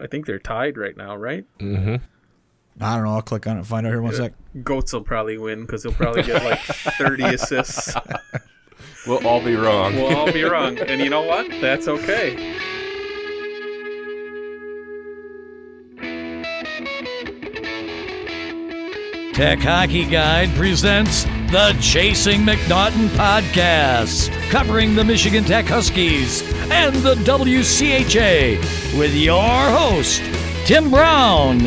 I think they're tied right now, right? Mm-hmm. I don't know. I'll click on it and find out here one sec. Goats will probably win because he'll probably get like 30 assists. We'll all be wrong. We'll all be wrong. And you know what? That's okay. Tech Hockey Guide presents the Chasing McNaughton podcast, covering the Michigan Tech Huskies and the WCHA with your host, Tim Brown,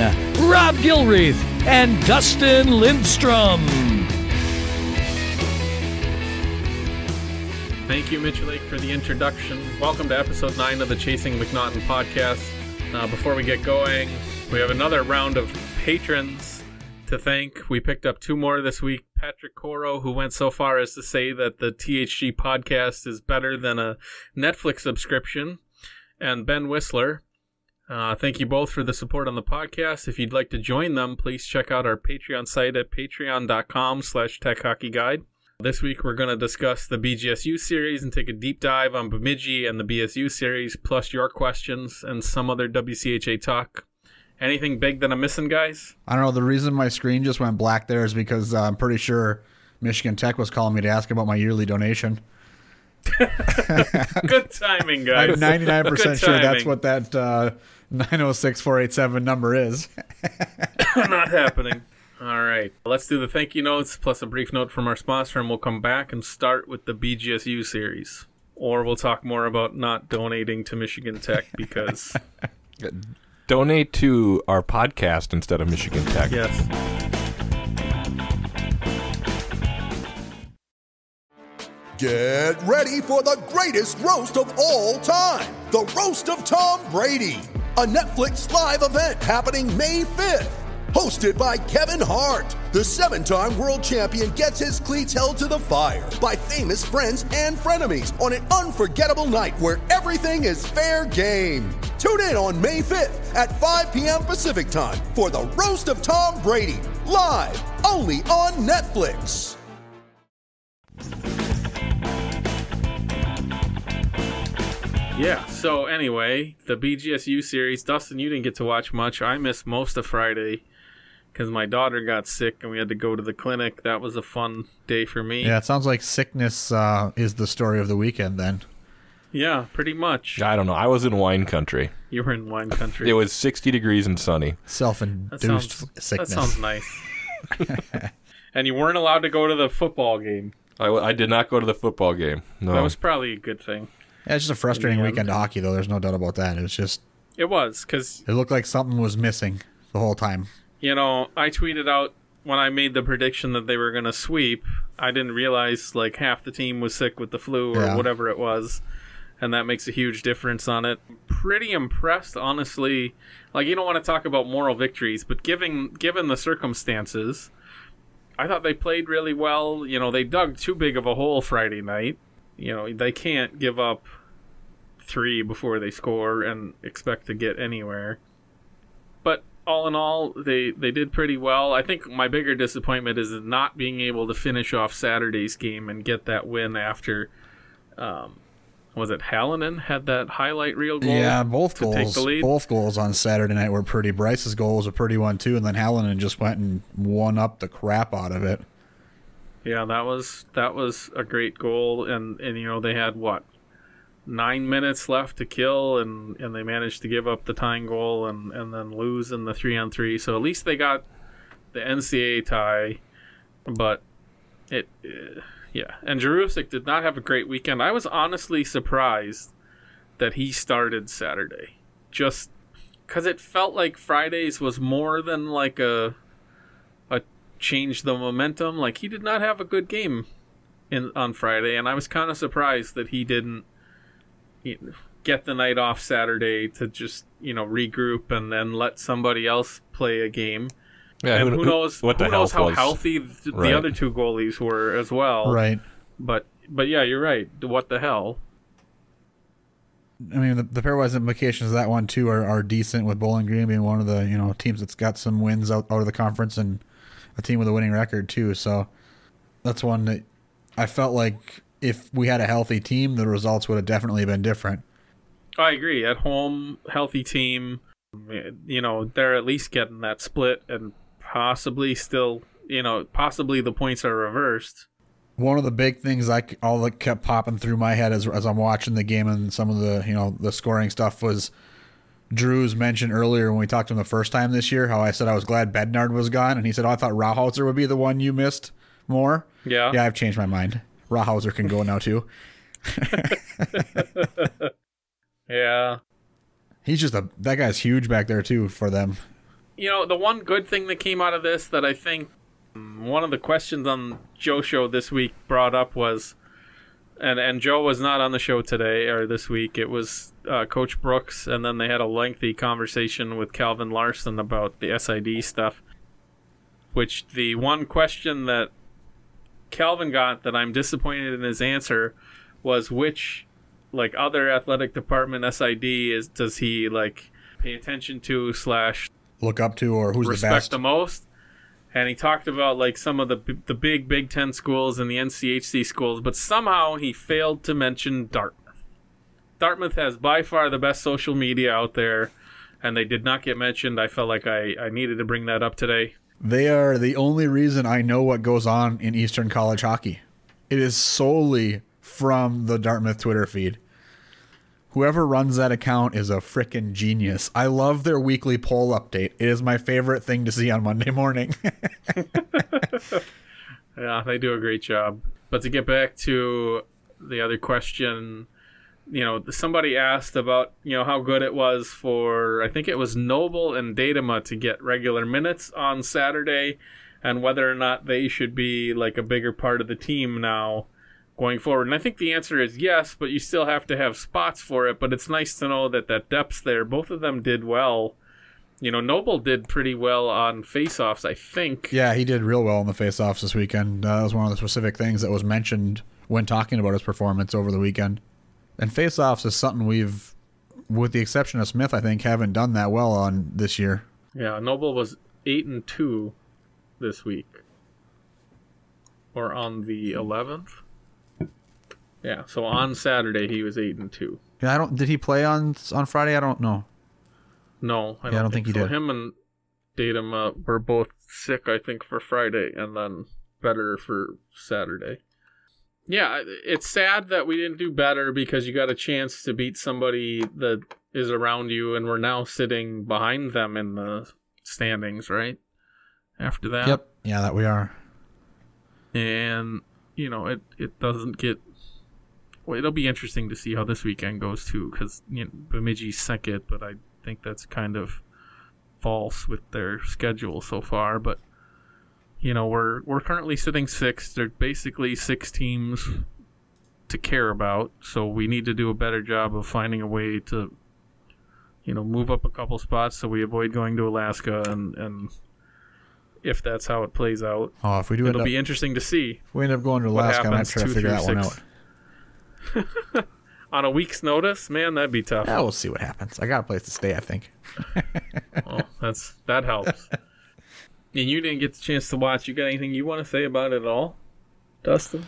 Rob Gilreath, and Dustin Lindstrom. Thank you, Mitch Lake, for the introduction. Welcome to episode 9 of the Chasing McNaughton podcast. Uh, before we get going, we have another round of patrons to thank. We picked up two more this week. Patrick Coro, who went so far as to say that the THG podcast is better than a Netflix subscription, and Ben Whistler. Uh, thank you both for the support on the podcast. If you'd like to join them, please check out our Patreon site at patreon.com slash techhockeyguide. This week we're going to discuss the BGSU series and take a deep dive on Bemidji and the BSU series, plus your questions and some other WCHA talk. Anything big that I'm missing, guys? I don't know. The reason my screen just went black there is because uh, I'm pretty sure Michigan Tech was calling me to ask about my yearly donation. Good timing, guys. I'm 99% Good sure that's what that uh, 906487 number is. not happening. All right, let's do the thank you notes plus a brief note from our sponsor, and we'll come back and start with the BGSU series. Or we'll talk more about not donating to Michigan Tech because, Donate to our podcast instead of Michigan Tech. yes. Get ready for the greatest roast of all time the Roast of Tom Brady, a Netflix live event happening May 5th. Hosted by Kevin Hart, the seven time world champion gets his cleats held to the fire by famous friends and frenemies on an unforgettable night where everything is fair game. Tune in on May 5th at 5 p.m. Pacific time for the Roast of Tom Brady, live only on Netflix. Yeah, so anyway, the BGSU series. Dustin, you didn't get to watch much. I missed most of Friday because my daughter got sick and we had to go to the clinic. That was a fun day for me. yeah, it sounds like sickness uh, is the story of the weekend then. Yeah, pretty much. I don't know. I was in wine country. You were in wine country. It was 60 degrees and sunny. Self That induced sounds, sickness. That sounds nice. and you weren't allowed to go to the football game. I, I did not go to the football game. No. That was probably a good thing. Yeah, it's just a frustrating In weekend of hockey, though. There's no doubt about that. It was just, It was because it looked like something was missing the whole time. you know I tweeted out when I made the prediction that they were going to sweep. I didn't realize like half the team was sick with the flu or Yeah. whatever it was, and that makes a huge difference on it. Pretty impressed, honestly. Like you don't want to talk about moral victories, but given given the circumstances, I thought they played really well. You know, they dug too big of a hole Friday night. You know, they can't give up three before they score and expect to get anywhere. But all in all, they they did pretty well. I think my bigger disappointment is not being able to finish off Saturday's game and get that win after. Um, was it Halonen had that highlight reel goal? Yeah, both goals. Both goals on Saturday night were pretty. Brice's goal was a pretty one too, and then Halonen just went and won up the crap out of it. Yeah, that was that was a great goal, and and you know they had what nine minutes left to kill, and and they managed to give up the tying goal and and then lose in the three on three. So at least they got the NCAA tie, but it uh, yeah. And Jurusik did not have a great weekend. I was honestly surprised that he started Saturday, just because it felt like Fridays was more than like a a change the momentum. Like he did not have a good game in on Friday, and I was kind of surprised that he didn't you know, get the night off Saturday to just you know regroup and then let somebody else play a game. Yeah, and who, knows what the who knows how was. healthy th- Right. the other two goalies were as well. Right. But but yeah, you're right. What the hell? I mean, the, the pairwise implications of that one too are, are decent. With Bowling Green being one of the you know teams that's got some wins out, out of the conference and a team with a winning record too. So that's one that I felt like if we had a healthy team, the results would have definitely been different. I agree. At home, healthy team. You know, they're at least getting that split and possibly still, you know, possibly the points are reversed. One of the big things I all that kept popping through my head as as I'm watching the game and some of the you know the scoring stuff was Drew's mentioned earlier when we talked to him the first time this year. How I said I was glad Bednard was gone, and he said, "Oh, I thought Rauhauser would be the one you missed more." Yeah. Yeah, I've changed my mind. Rauhauser can go now too. Yeah. He's just a that guy's huge back there too for them. You know, the one good thing that came out of this that I think one of the questions on Joe show this week brought up was and and Joe was not on the show today or this week. It was uh, Coach Brooks, and then they had a lengthy conversation with Calvin Larson about the SID stuff. Which the one question that Calvin got that I'm disappointed in his answer was which like other athletic department SID is does he like pay attention to slash Look up to or who's the respect best. the most. And he talked about like some of the the big Big Ten schools and the NCHC schools, but somehow he failed to mention Dartmouth. Dartmouth has by far the best social media out there, and they did not get mentioned. I felt like I, I needed to bring that up today. They are the only reason I know what goes on in Eastern College hockey. It is solely from the Dartmouth Twitter feed. Whoever runs that account is a frickin' genius. I love their weekly poll update. It is my favorite thing to see on Monday morning. Yeah, they do a great job. But to get back to the other question, you know, somebody asked about, you know, how good it was for, I think it was Noble and Datama to get regular minutes on Saturday and whether or not they should be like a bigger part of the team now going forward. And I think the answer is yes, but you still have to have spots for it. But it's nice to know that that depth's there. Both of them did well. You know, Noble did pretty well on faceoffs, I think. yeah, he did real well in the faceoffs this weekend. Uh, that was one of the specific things that was mentioned when talking about his performance over the weekend. And faceoffs is something we've, with the exception of Smith, I think, haven't done that well on this year. Yeah, Noble was eight and two this week, or on the eleventh. Yeah, so on Saturday he was eight and two. Yeah, I don't. Did he play on on Friday? I don't know. No, I don't, I don't think he so. did. Him and Datum uh, were both sick, I think, for Friday, and then better for Saturday. Yeah, it's sad that we didn't do better because you got a chance to beat somebody that is around you, and we're now sitting behind them in the standings, right? After that, Yep. Yeah, that we are. and you know it it doesn't get well it'll be interesting to see how this weekend goes too because you know, Bemidji's second but I think that's kind of false with their schedule so far but you know we're we're currently sitting sixth there's basically six teams to care about so we need to do a better job of finding a way to you know move up a couple spots so we avoid going to Alaska and and if that's how it plays out Oh, if we do It'll up, be interesting to see if we end up going to Alaska, I might happens try to figure that one six. out. on a week's notice. Man, that'd be tough. Yeah, we'll see what happens. I got a place to stay, I think. Oh, that's that helps. and you didn't get the chance to watch. You got anything you want to say about it at all, Dustin?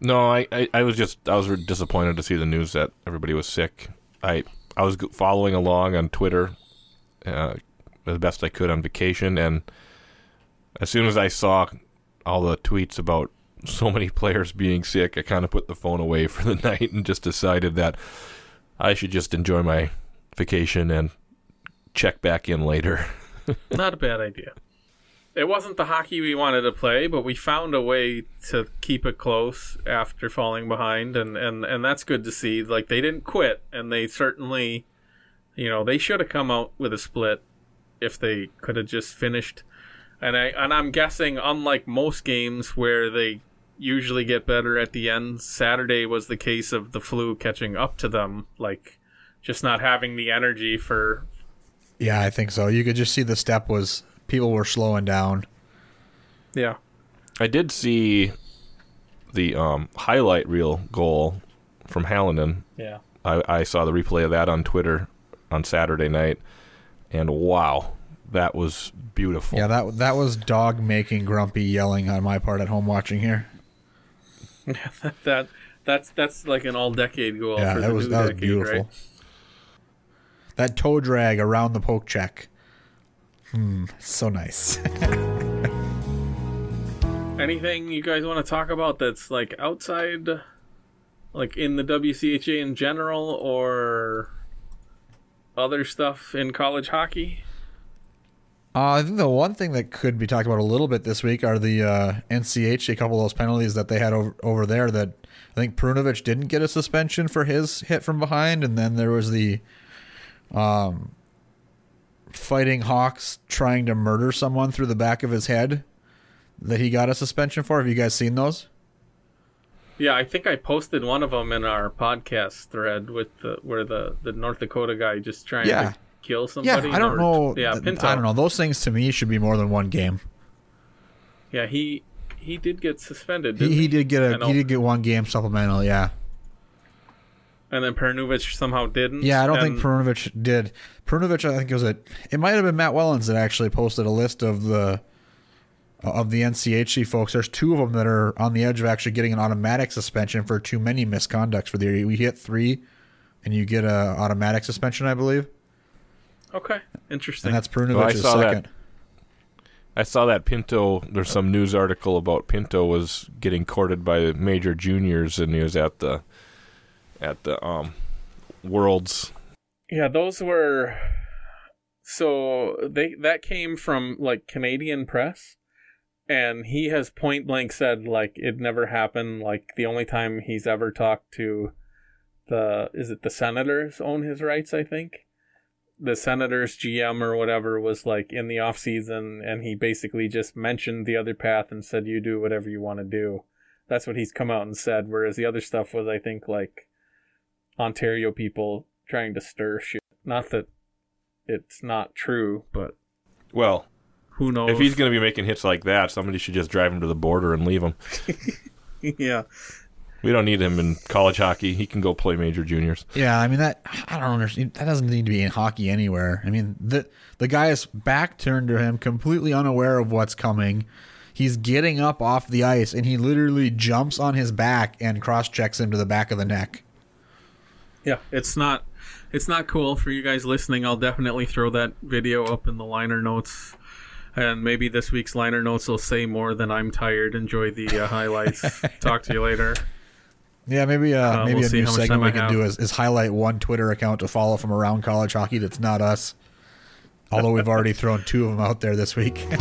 No, I, I, I was just I was disappointed to see the news that everybody was sick. I I was following along on Twitter uh, as best I could on vacation, and as soon as I saw all the tweets about so many players being sick, I kind of put the phone away for the night and just decided that I should just enjoy my vacation and check back in later. Not a bad idea. It wasn't the hockey we wanted to play, but we found a way to keep it close after falling behind, and, and, and that's good to see. Like, they didn't quit, and they certainly, you know, they should have come out with a split if they could have just finished. And, I, and I'm guessing, unlike most games where they usually get better at the end, Saturday was the case of the flu catching up to them, like, just not having the energy for Yeah, I think so. You could just see the step was people were slowing down. yeah I did see the um, highlight reel goal from Halonen yeah I, I saw the replay of that on Twitter on Saturday night, and wow, that was beautiful. Yeah, that that was dog making grumpy yelling on my part at home watching here. that that's that's like an all decade goal Yeah, that was that was beautiful. right? that toe drag around the poke check. Hmm, so nice. Anything you guys want to talk about that's like outside, like in the WCHA in general, or other stuff in college hockey? Uh, I think the one thing that could be talked about a little bit this week are the uh, NCH, a couple of those penalties that they had over, over there that I think Prunovich didn't get a suspension for his hit from behind, and then there was the um, fighting Hawks trying to murder someone through the back of his head that he got a suspension for. Have you guys seen those? Yeah, I think I posted one of them in our podcast thread with the where the the North Dakota guy just trying Yeah. to kill Yeah, somebody. I don't or- know. Yeah, Pinto. I don't know. Those things to me should be more than one game. Yeah, he he did get suspended. He, Didn't he did get a he did get one game supplemental. Yeah, and then Pernunovich somehow didn't. yeah. I don't think Prunovich did. Prunovich, I think it was a. It might have been Matt Wellens that actually posted a list of the of the NCHC folks. There's two of them that are on the edge of actually getting an automatic suspension for too many misconducts for the year. We hit three, and you get a automatic suspension, I believe, Okay, interesting. and that's Well, I Prunovich's saw that. second. I saw that Pinto. There's some news article about Pinto was getting courted by major juniors, and he was at the at the um Worlds. Yeah, those were so they that came from like Canadian press and he has point blank said like it never happened like the only time he's ever talked to the is it the senators own his rights I think the senators GM or whatever was like in the off season and he basically just mentioned the other path and said you do whatever you want to do that's what he's come out and said whereas the other stuff was I think like Ontario people trying to stir shit. Not that it's not true, but Well, who knows? if he's going to be making hits like that, somebody should just drive him to the border and leave him. yeah, We don't need him in college hockey. He can go play major juniors. Yeah, I mean that I don't understand. That doesn't need to be in hockey anywhere. I mean the the guy's back turned to him, completely unaware of what's coming. He's getting up off the ice, and he literally jumps on his back and cross checks him to the back of the neck. yeah. It's not. It's not cool for you guys listening. I'll definitely throw that video up in the liner notes, and maybe this week's liner notes will say more than I'm tired. Enjoy the uh, highlights. Talk to you later. Yeah, maybe uh, Uh, maybe we'll a new segment we can do is, is highlight one Twitter account to follow from around college hockey that's not us. Although we've already thrown two of them out there this week.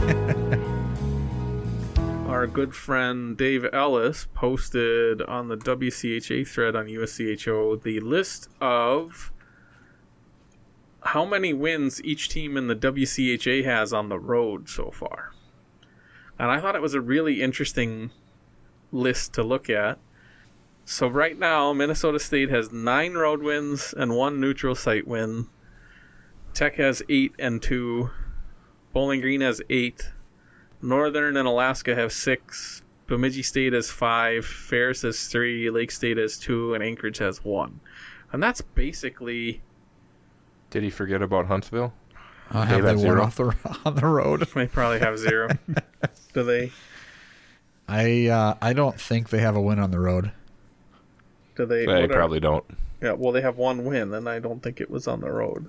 Our good friend Dave Ellis posted on the WCHA thread on USCHO the list of how many wins each team in the WCHA has on the road so far. And I thought it was a really interesting list to look at. So right now, Minnesota State has nine road wins and one neutral site win. Tech has eight and two. Bowling Green has eight. Northern and Alaska have six. Bemidji State has five. Ferris has three. Lake State has two. And Anchorage has one. And that's basically. Did he forget about Huntsville? Uh, have Dave they at won zero. off the on the road? They probably have zero. Do they? I uh, I don't think they have a win on the road. Do they? They what are- probably don't. Yeah, well, they have one win, and I don't think it was on the road.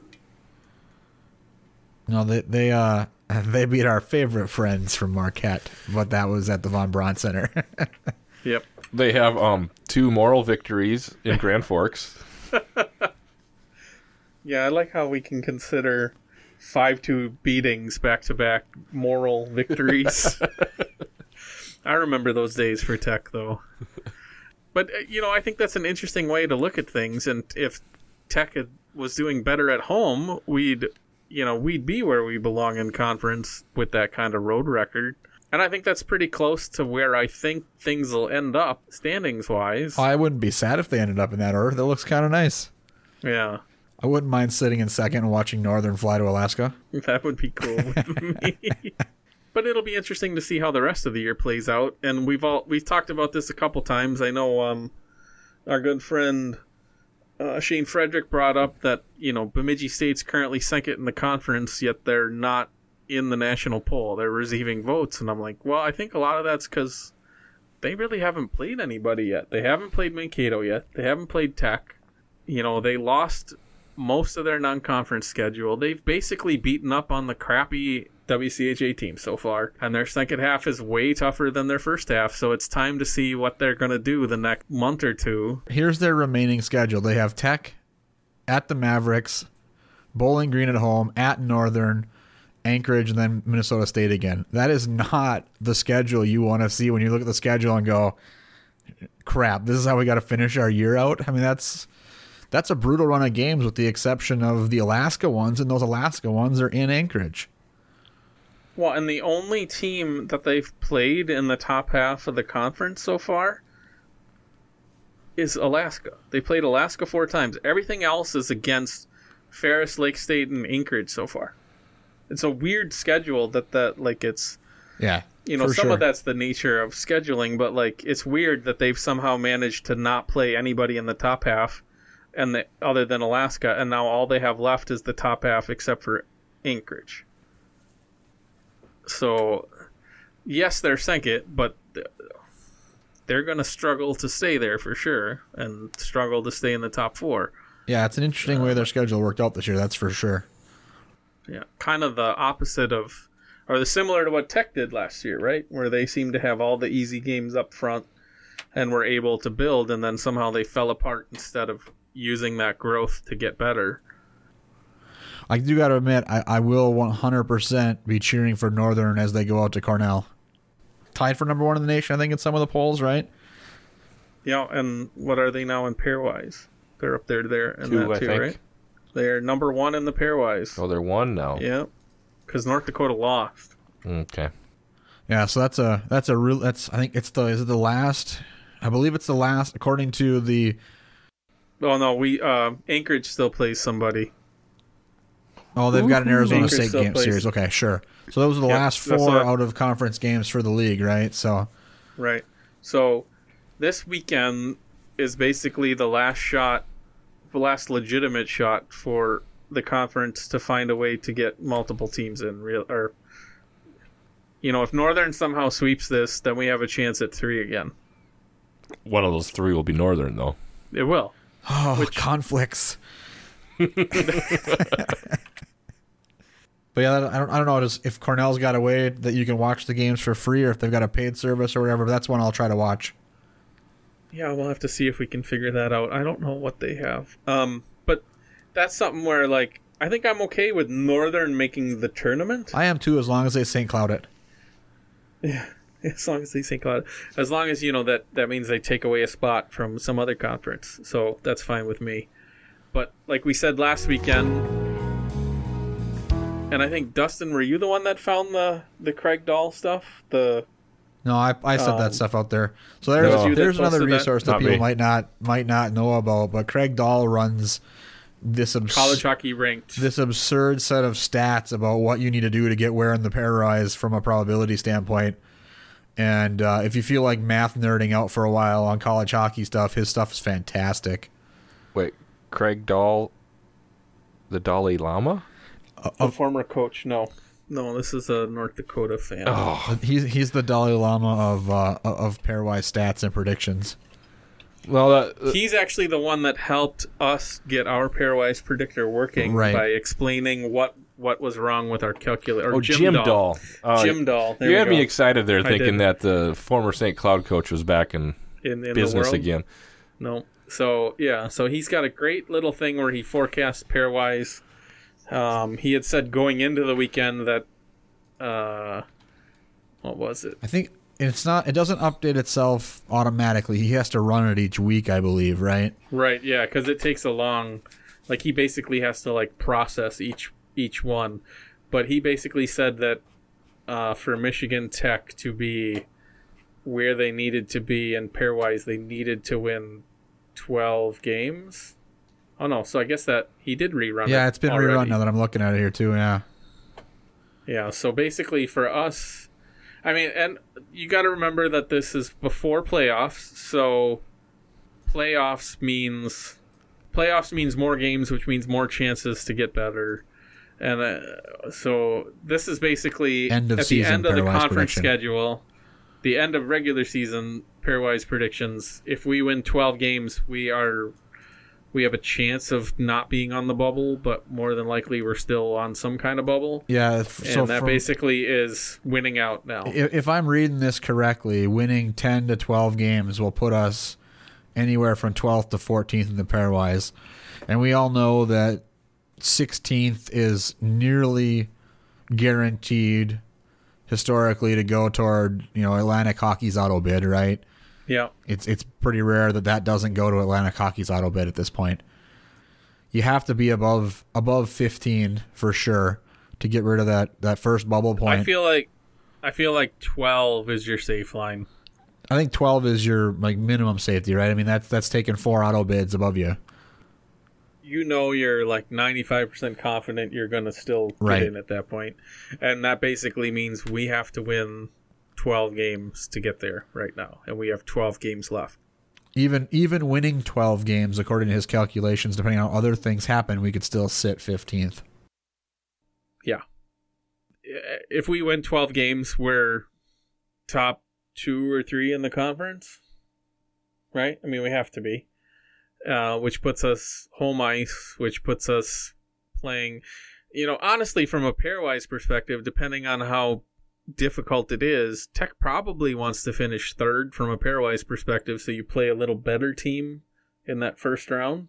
No, they they uh they beat our favorite friends from Marquette, but that was at the Von Braun Center. Yep. They have um two moral victories in Grand Forks. Yeah, I like how we can consider five-two beatings back-to-back moral victories. I remember those days for Tech, though. But uh, you know, I think that's an interesting way to look at things. And if Tech was doing better at home, we'd, you know, we'd be where we belong in conference with that kind of road record. And I think that's pretty close to where I think things will end up standings wise. I wouldn't be sad if they ended up in that order. That looks kind of nice. Yeah. I wouldn't mind sitting in second and watching Northern fly to Alaska. That would be cool with me. but it'll be interesting to see how the rest of the year plays out. And we've all we've talked about this a couple times. I know um, our good friend uh, Shane Frederick brought up that you know Bemidji State's currently second in the conference, yet they're not in the national poll. They're receiving votes, and I'm like, well, I think a lot of that's because they really haven't played anybody yet. They haven't played Mankato yet. They haven't played Tech. You know, they lost most of their non-conference schedule. They've basically beaten up on the crappy WCHA team so far, and their second half is way tougher than their first half. So it's time to see what they're going to do the next month or two. Here's their remaining schedule. They have Tech at the Mavericks, Bowling Green at home, at Northern, Anchorage, and then Minnesota State again. That is not the schedule you want to see when you look at the schedule and go, "Crap, this is how we got to finish our year out." I mean, that's that's a brutal run of games, with the exception of the Alaska ones, and those Alaska ones are in Anchorage. Well, and the only team that they've played in the top half of the conference so far is Alaska. They played Alaska four times. Everything else is against Ferris, Lake State, and Anchorage so far. It's a weird schedule that that like it's Yeah, you know some sure. of that's the nature of scheduling, but like it's weird that they've somehow managed to not play anybody in the top half, and the, other than Alaska, and now all they have left is the top half except for Anchorage. So, yes, they're sank it, but they're going to struggle to stay there for sure, and struggle to stay in the top four. Yeah, it's an interesting way their schedule worked out this year. That's for sure. Yeah, kind of the opposite of, or the similar to what Tech did last year, right? Where they seemed to have all the easy games up front and were able to build, and then somehow they fell apart instead of using that growth to get better. I do got to admit, I, I will 100% be cheering for Northern as they go out to Cornell. Tied for number one in the nation, I think, in some of the polls, right? Yeah, and what are they now in pairwise? They're up there, there, and Two, that I too, think. right? They're number one in the pairwise. Oh, they're one now. Yeah, because North Dakota lost. Okay. Yeah, so that's a that's a real that's I think it's the is it the last I believe it's the last according to the Oh no, we uh, Anchorage still plays somebody. Oh they've got an Arizona Anchorage State still game plays. series. Okay, sure. So those are the Yep, last four out of conference games for the league, right? So Right. So this weekend is basically the last shot, the last legitimate shot for the conference to find a way to get multiple teams in. Real or, you know, if Northern somehow sweeps this, then we have a chance at three again. One of those three will be Northern, though. It will. oh conflicts. But yeah, I don't, I don't know if Cornell's got a way that you can watch the games for free, or if they've got a paid service or whatever. But that's one I'll try to watch. Yeah, we'll have to see if we can figure that out. I don't know what they have. Um, but that's something where like I think I'm okay with Northern making the tournament. I am too, as long as they St. Cloud it. Yeah, as long as they St. Cloud, as long as you know that that means they take away a spot from some other conference, so that's fine with me. But like we said last weekend, and I think Dustin, were you the one that found the the Craig Dahl stuff? The No, I, I said Um, that stuff out there. So there's was you that there's another posted that? resource that, people me. might not might not know about. But Craig Dahl runs this abs- college hockey ranked. this absurd set of stats about what you need to do to get where in the pairwise from a probability standpoint. And uh, if you feel like math nerding out for a while on college hockey stuff, his stuff is fantastic. Wait, Craig Dahl, the Dalai Lama? Uh, a former coach. No, no, this is a North Dakota fan. Oh, uh, He's he's the Dalai Lama of uh, of pairwise stats and predictions. well, that, He's actually the one that helped us get our pairwise predictor working Right. by explaining what what was wrong with our calculator. oh, Jim, Dahl. Oh, Jim Dahl. There you we had me excited there, thinking that the former St. Cloud coach was back in in, in business the world. again. No. So yeah, so he's got a great little thing where he forecasts pairwise. Um, he had said going into the weekend that, uh, what was it? I think it's not. It doesn't update itself automatically. He has to run it each week, I believe. Right? Right, yeah, because it takes a long, like he basically has to like process each each one, but he basically said that uh, for Michigan Tech to be where they needed to be and pairwise they needed to win twelve games. Oh no, so I guess that he did rerun. Yeah, it it's been already. rerun now that I'm looking at it here too. Yeah. Yeah, so basically for us, I mean, and you got to remember that this is before playoffs, so playoffs means playoffs means more games, which means more chances to get better. And uh, so this is basically End of at season the end of the conference prediction. schedule, the end of regular season pairwise predictions. If we win 12 games, we are we have a chance of not being on the bubble, but more than likely we're still on some kind of bubble. Yeah, f- And so that from- basically is winning out now. if, if I'm reading this correctly, winning 10 to 12 games will put us anywhere from 12th to 14th in the pairwise. And we all know that 16th is nearly guaranteed historically to go toward, you know, Atlantic Hockey's auto bid, right? Yeah. It's it's pretty rare that that doesn't go to Atlantic Hockey's auto bid at this point. You have to be above above 15 for sure to get rid of that that first bubble point. I feel like I feel like 12 is your safe line. I think 12 is your like minimum safety, right? I mean that's that's taking four auto bids above you. you know you're like 95% confident you're going to still get Right. in at that point. And that basically means we have to win 12 games to get there right now. And we have 12 games left. Even even winning 12 games according to his calculations depending on how other things happen, we could still sit 15th. Yeah. If we win 12 games, we're top two or three in the conference. Right? I mean, we have to be. Uh, which puts us home ice, which puts us playing. You know, honestly, from a pairwise perspective, depending on how difficult it is, Tech probably wants to finish third from a pairwise perspective, so you play a little better team in that first round.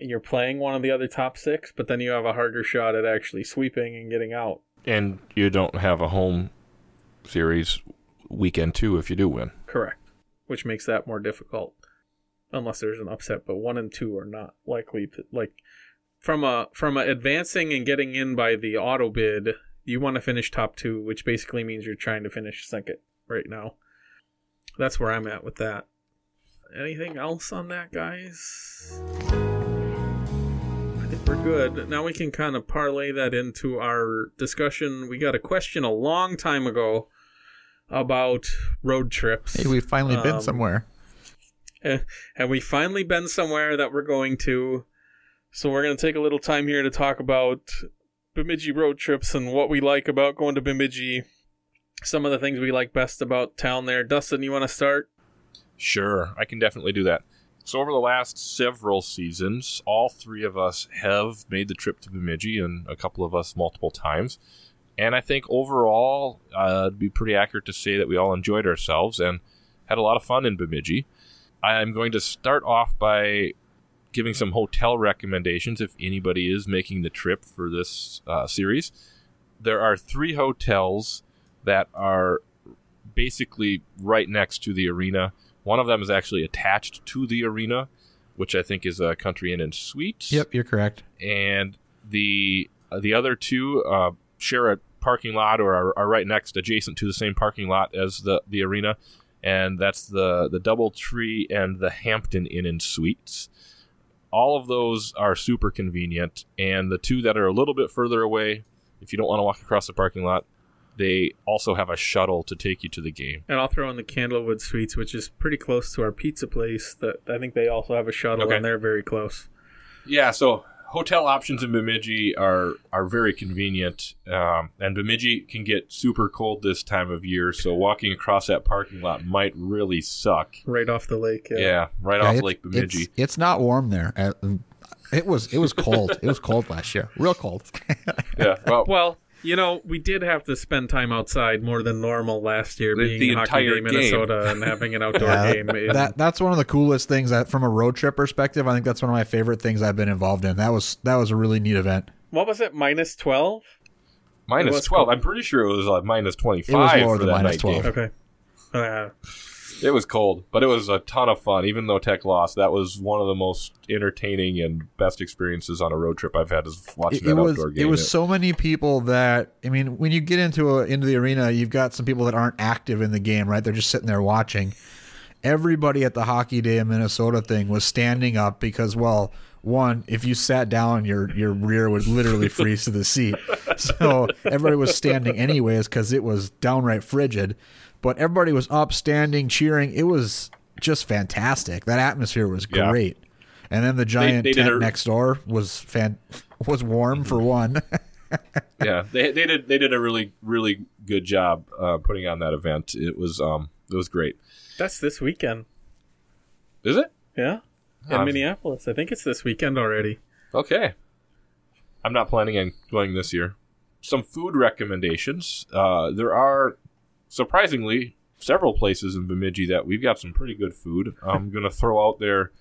You're playing one of the other top six, but then you have a harder shot at actually sweeping and getting out. And you don't have a home series weekend two if you do win. Correct. Which makes that more difficult. Unless there's an upset, but one and two are not likely to like from a from a advancing and getting in by the auto bid, you want to finish top two, which basically means you're trying to finish second right now. That's where I'm at with that. Anything else on that, guys? I think we're good. Now we can kind of parlay that into our discussion. We got a question a long time ago about road trips. Hey, we've finally been Um, somewhere. Have we finally been somewhere that we're going to? So we're going to take a little time here to talk about Bemidji road trips and what we like about going to Bemidji. Some of the things we like best about town there. Dustin, you want to start? Sure, I can definitely do that. So over the last several seasons, all three of us have made the trip to Bemidji, and a couple of us multiple times. And I think overall, uh, it'd be pretty accurate to say that we all enjoyed ourselves and had a lot of fun in Bemidji. I'm going to start off by giving some hotel recommendations if anybody is making the trip for this uh, series. There are three hotels that are basically right next to the arena. One of them is actually attached to the arena, which I think is a Country Inn and Suites. Yep, you're correct. And the uh, the other two uh, share a parking lot or are, are right next, adjacent to the same parking lot as the the arena, and that's the the DoubleTree and the Hampton Inn and Suites. All of those are super convenient, and the two that are a little bit further away, if you don't want to walk across the parking lot, they also have a shuttle to take you to the game. And I'll throw in the Candlewood Suites, which is pretty close to our pizza place. That I think they also have a shuttle, Okay. and they're very close. Yeah, so hotel options in Bemidji are are very convenient, um, and Bemidji can get super cold this time of year. So walking across that parking lot might really suck. Right off the lake. Yeah, right Yeah, off Lake Bemidji. It's, it's not warm there. Uh, It was it was cold. it was cold last year. Real cold. Yeah, well, Well, you know, we did have to spend time outside more than normal last year, The- being the Hockey entire Day Minnesota and having an outdoor Yeah, game. in- that that's one of the coolest things that from a road trip perspective, I think that's one of my favorite things I've been involved in. That was that was a really neat event. what was it? Minus twelve. twelve. cold. I'm pretty sure it was like minus twenty It was five for than that minus night 12. game. Okay. Uh, It was cold, but it was a ton of fun. Even though Tech lost, that was one of the most entertaining and best experiences on a road trip I've had is watching It, that it was outdoor game. it was so many people that I mean, when you get into a, into the arena, you've got some people that aren't active in the game, right? They're just sitting there watching. Everybody at the Hockey Day in Minnesota thing was standing up because, well, one, if you sat down, your your rear would literally freeze to the seat. So everybody was standing anyways because it was downright frigid. But everybody was up, standing, cheering. It was just fantastic. That atmosphere was Yeah. great. And then the giant they did tent a- next door was fan was warm for one. yeah, they they did they did a really really good job uh, putting on that event. It was um it was great. that's this weekend. Is it? Yeah. in Um, Minneapolis. I think it's this weekend already. Okay. I'm not planning on going this year. Some food recommendations. Uh, there are surprisingly several places in Bemidji that we've got some pretty good food. I'm going to throw out there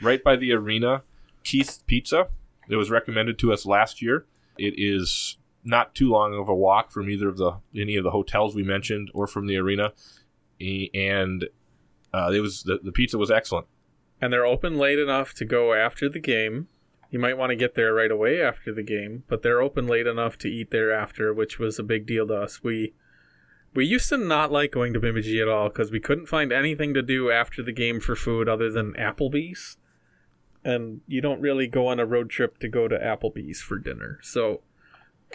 right by the arena Keith's Pizza. It was recommended to us last year. It is not too long of a walk from either of the any of the hotels we mentioned or from the arena, and uh, it was the, the pizza was excellent. And they're open late enough to go after the game. You might want to get there right away after the game, but they're open late enough to eat there after, which was a big deal to us. We we used to not like going to Bemidji at all because we couldn't find anything to do after the game for food other than Applebee's, and you don't really go on a road trip to go to Applebee's for dinner. So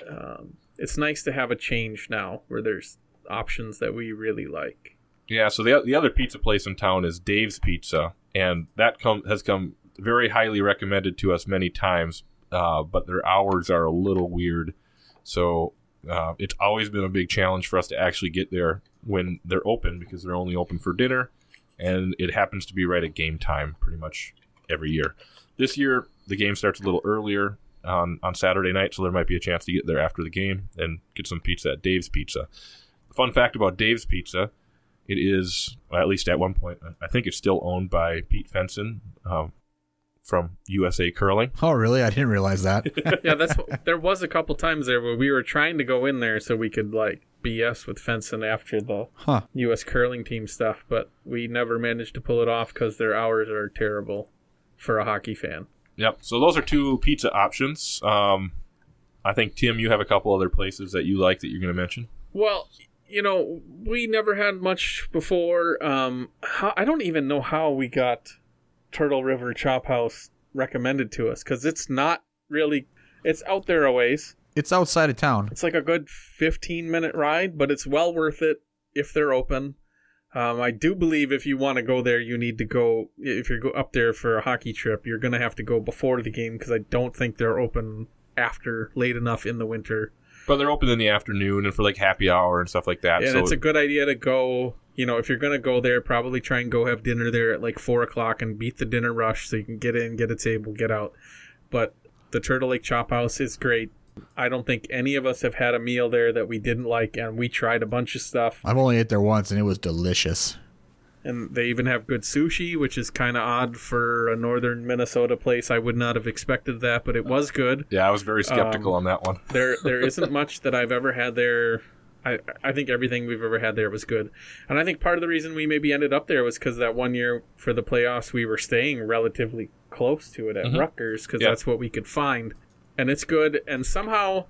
um, it's nice to have a change now where there's options that we really like. Yeah, so the the other pizza place in town is Dave's Pizza, and that come has come very highly recommended to us many times. Uh, but their hours are a little weird, so uh, it's always been a big challenge for us to actually get there when they're open because they're only open for dinner, and it happens to be right at game time pretty much every year. This year the game starts a little earlier on on Saturday night, so there might be a chance to get there after the game and get some pizza at Dave's Pizza. Fun fact about Dave's Pizza it is, well, at least at one point, I think it's still owned by Pete Fenson um, from USA Curling. Oh, really? I didn't realize that. yeah, that's what, there was a couple times there where we were trying to go in there so we could like BS with Fenson after the Huh. U.S. curling team stuff, but we never managed to pull it off because their hours are terrible for a hockey fan. Yep. So those are two pizza options. Um, I think Tim, you have a couple other places that you like that you're going to mention. Well, you know, we never had much before. Um, how, I don't even know how we got Turtle River Chop House recommended to us because it's not really. It's out there a ways. It's outside of town. It's like a good 15 minute ride, but it's well worth it if they're open. Um, I do believe if you want to go there, you need to go. If you go up there for a hockey trip, you're going to have to go before the game because I don't think they're open after late enough in the winter. But they're open in the afternoon and for like happy hour and stuff like that. And so it's a good idea to go. You know, if you're going to go there, probably try and go have dinner there at like four o'clock and beat the dinner rush so you can get in, get a table, get out. But the Turtle Lake Chop House is great. I don't think any of us have had a meal there that we didn't like, and we tried a bunch of stuff. I've only ate there once and it was delicious. And they even have good sushi, which is kind of odd for a northern Minnesota place. I would not have expected that, but it was good. yeah, I was very skeptical on Um, that one. There, there isn't much that I've ever had there. I, I think everything we've ever had there was good, and I think part of the reason we maybe ended up there was because that one year for the playoffs we were staying relatively close to it at mm-hmm. Rutgers because Yeah. that's what we could find, and it's good. And somehow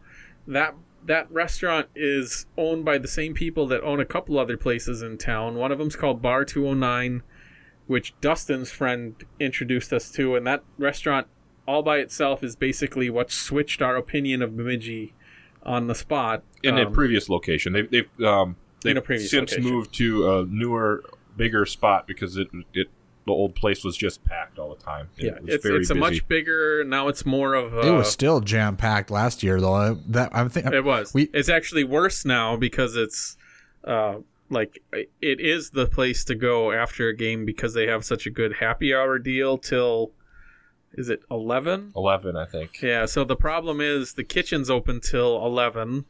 that that restaurant is owned by the same people that own a couple other places in town. One of them's called Bar Two Hundred Nine, which Dustin's friend introduced us to, and that restaurant all by itself is basically what switched our opinion of Bemidji on the spot. In a Um, previous location, they've they've um, they've In a previous since location. moved to a newer, bigger spot because it it the old place was just packed all the time. It yeah, was it's very it's a much bigger. Now it's more of a. it was still jam packed last year though. I- That I'm thinking. It was. We- it's actually worse now because it's uh like it is the place to go after a game because they have such a good happy hour deal till is it 11? eleven, I think. Yeah, so the problem is the kitchen's open till 11.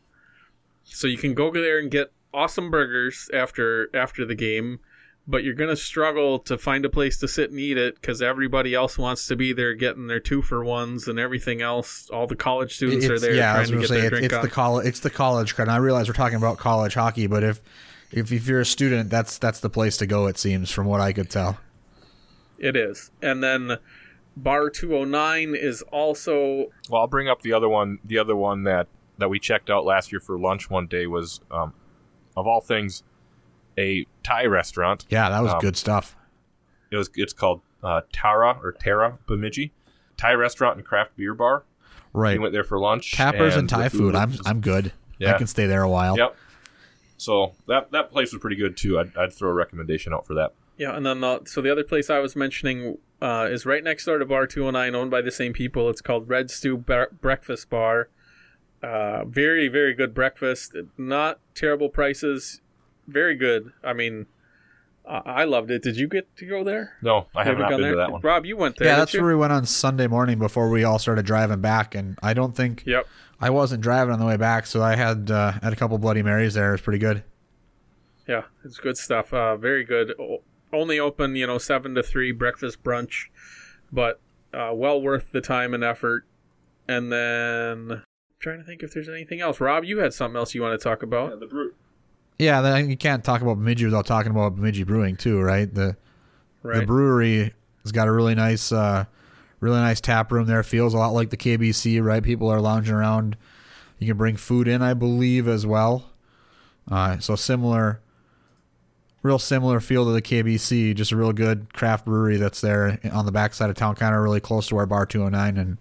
So you can go there and get awesome burgers after after the game, but you're going to struggle to find a place to sit and eat it cuz everybody else wants to be there getting their two for ones and everything else. All the college students are It's- there yeah, I trying was to gonna get say their it's, drink it's on. the college. It's the college crowd. And I realize we're talking about college hockey, but if if if you're a student, that's that's the place to go. It seems from what I could tell. It is. And then Bar 209 is also Well, I'll bring up the other one. The other one that that we checked out last year for lunch one day was, um, of all things, a Thai restaurant. Yeah, that was Um, good stuff. It was it's called uh, Tara or Tara Bemidji Thai restaurant and craft beer bar. Right, We went there for lunch. tappers and the Thai food. I'm I'm good. Yeah. I can stay there a while. Yep. So that that place was pretty good too. I'd, I'd throw a recommendation out for that. Yeah, and then the, so the other place I was mentioning uh, is right next door to Bar 209, owned by the same people. It's called Red Stew Bar- Breakfast Bar. Uh, very, very good breakfast. Not terrible prices. Very good. I mean, I loved it. Did you get to go there? No, I have Have you not gone been to there? that one. Rob, you went there. yeah, that's you? where we went on Sunday morning before we all started driving back, and I don't think Yep. I wasn't driving on the way back, so I had uh, had a couple Bloody Marys there. It was pretty good. Yeah, it's good stuff. Uh, very good. O- only open, you know, seven to three breakfast brunch, but uh, well worth the time and effort. And then trying to think if there's anything else. Rob, you had something else you want to talk about? Yeah, the brew. Yeah, then you can't talk about Bemidji without talking about Bemidji Brewing too, right? The right. the brewery has got a really nice, uh, really nice tap room there. Feels a lot like the KBC, right? People are lounging around. You can bring food in, I believe, as well. Uh, so similar, real similar feel to the KBC. Just a real good craft brewery that's there on the backside of town, kind of really close to where Bar 209 and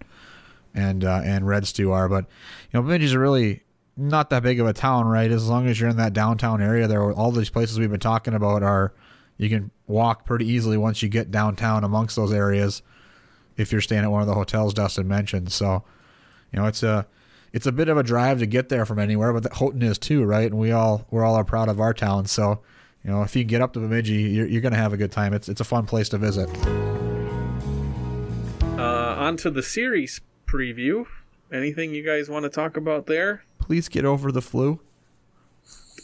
and uh, and Red Stew are. But you know, Bemidji's a really not that big of a town, right? As long as you're in that downtown area, there all these places we've been talking about are you can walk pretty easily once you get downtown amongst those areas. If you're staying at one of the hotels Dustin mentioned, so you know it's a it's a bit of a drive to get there from anywhere, but Houghton is too, right? And we all we're all are proud of our town, so you know if you get up to Bemidji, you're, you're going to have a good time. It's it's a fun place to visit. Uh, on to the series preview. Anything you guys want to talk about there? Please get over the flu.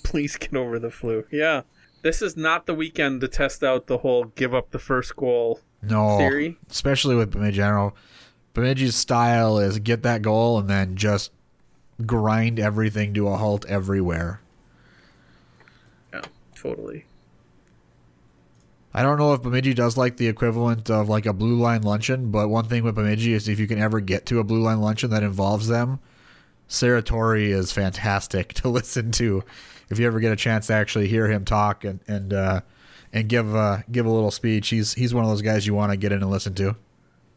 Please get over the flu. Yeah. This is not the weekend to test out the whole give up the first goal No, theory. especially with Bemidji. I know Bemidji's style is get that goal and then just grind everything to a halt everywhere. Totally. I don't know if Bemidji does like the equivalent of like a blue line luncheon, but one thing with Bemidji is if you can ever get to a blue line luncheon that involves them, Serratore is fantastic to listen to. If you ever get a chance to actually hear him talk and and uh, and give uh, give a little speech, he's he's one of those guys you want to get in and listen to.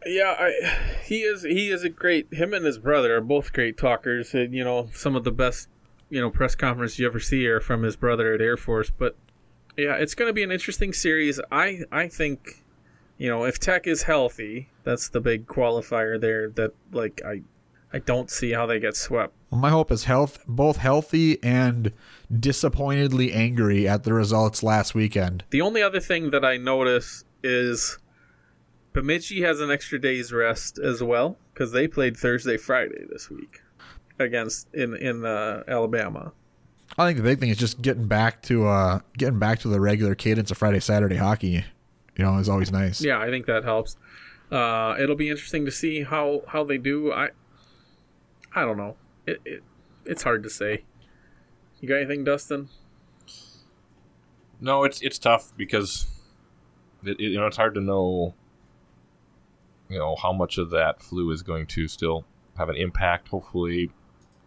Yeah, I, he is. He is a great. Him and his brother are both great talkers. And, you know, some of the best, you know, press conference you ever see are from his brother at Air Force. But yeah, it's going to be an interesting series. I I think, you know, if Tech is healthy, that's the big qualifier there. That like I, I don't see how they get swept. Well, my hope is health, both healthy and disappointedly angry at the results last weekend. The only other thing that I notice is Bemidji has an extra day's rest as well because they played Thursday, Friday this week against in in uh, Alabama. I think the big thing is just getting back to uh getting back to the regular cadence of Friday Saturday hockey. You know, is always nice. Yeah, I think that helps. Uh, it'll be interesting to see how how they do. I I don't know. It, it it's hard to say. You got anything, Dustin? No, it's it's tough because it, it- you know it's hard to know you know how much of that flu is going to still have an impact. Hopefully,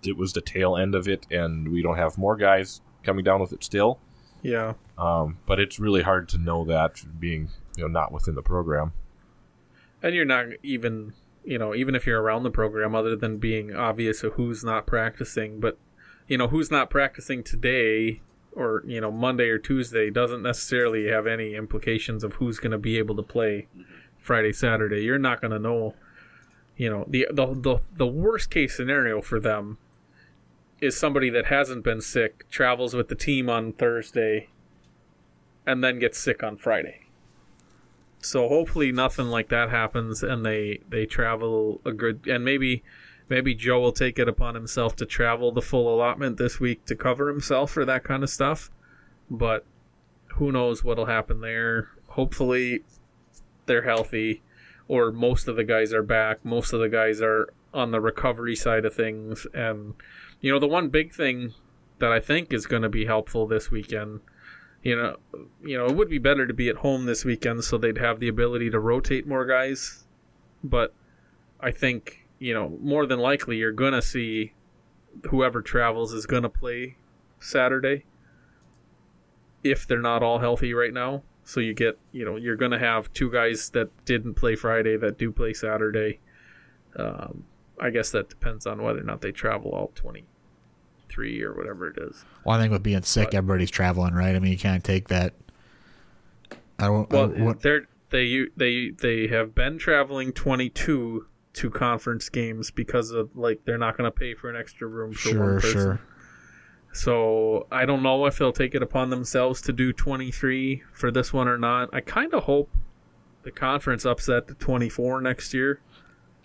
it was the tail end of it, and we don't have more guys coming down with it still. Yeah. Um, but it's really hard to know that being you know not within the program. And you're not even, you know, even if you're around the program, other than being obvious of who's not practicing, but, you know, who's not practicing today or, you know, Monday or Tuesday doesn't necessarily have any implications of who's going to be able to play Friday, Saturday. You're not going to know, you know, the, the, the, the worst case scenario for them is somebody that hasn't been sick, travels with the team on Thursday, and then gets sick on Friday. So hopefully nothing like that happens, and they they travel a good and maybe maybe Joe will take it upon himself to travel the full allotment this week to cover himself for that kind of stuff. But who knows what'll happen there? Hopefully they're healthy, or most of the guys are back. Most of the guys are on the recovery side of things, and you know the one big thing that I think is going to be helpful this weekend you know, you know, it would be better to be at home this weekend so they'd have the ability to rotate more guys. But I think, you know, more than likely you're going to see whoever travels is going to play Saturday if they're not all healthy right now. So you get, you know, you're going to have two guys that didn't play Friday that do play Saturday. Um, I guess that depends on whether or not they travel all 23 or whatever it is. Well, I think with being sick, But- everybody's traveling, right? I mean, you can't take that. I don't. I Well, don't- what- they're they they they have been traveling 22 to conference games because of like they're not going to pay for an extra room for one sure, person. sure. So I don't know if they'll take it upon themselves to do 23 for this one or not. I kind of hope the conference upset to 24 next year.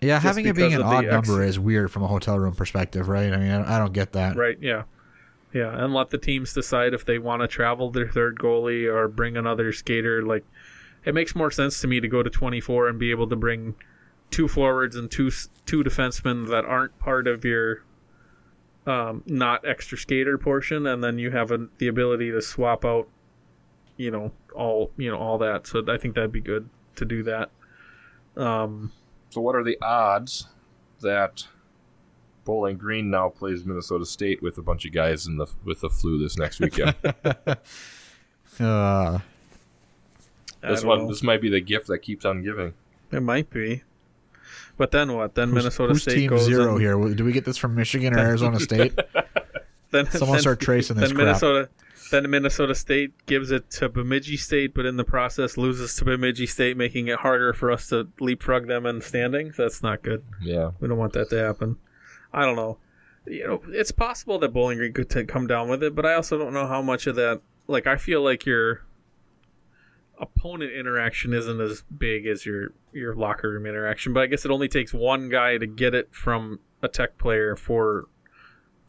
Yeah, Just having it being an odd number is weird from a hotel room perspective, right? I mean, I I don't get that. Right, yeah. Yeah, and let the teams decide if they want to travel their third goalie or bring another skater. Like, it makes more sense to me to go to 24 and be able to bring two forwards and two two defensemen that aren't part of your um, not extra skater portion, and then you have a, the ability to swap out, you know, all you know all that. So I think that'd be good to do that. Um, So, what are the odds that Bowling Green now plays Minnesota State with a bunch of guys in the with the flu this next weekend? Uh, this one, know. this might be the gift that keeps on giving. it might be. But then what? Then who's, Minnesota who's State team goes zero and- here? Do we get this from Michigan or Arizona State? Then Someone then- start tracing this Then crap. Minnesota, then Minnesota State gives it to Bemidji State, but in the process loses to Bemidji State, making it harder for us to leapfrog them in standings. That's not good. Yeah, We don't want that to happen. I don't know. You know, it's possible that Bowling Green could t- come down with it, but I also don't know how much of that. Like, I feel like your opponent interaction isn't as big as your your locker room interaction. But I guess it only takes one guy to get it from a tech player for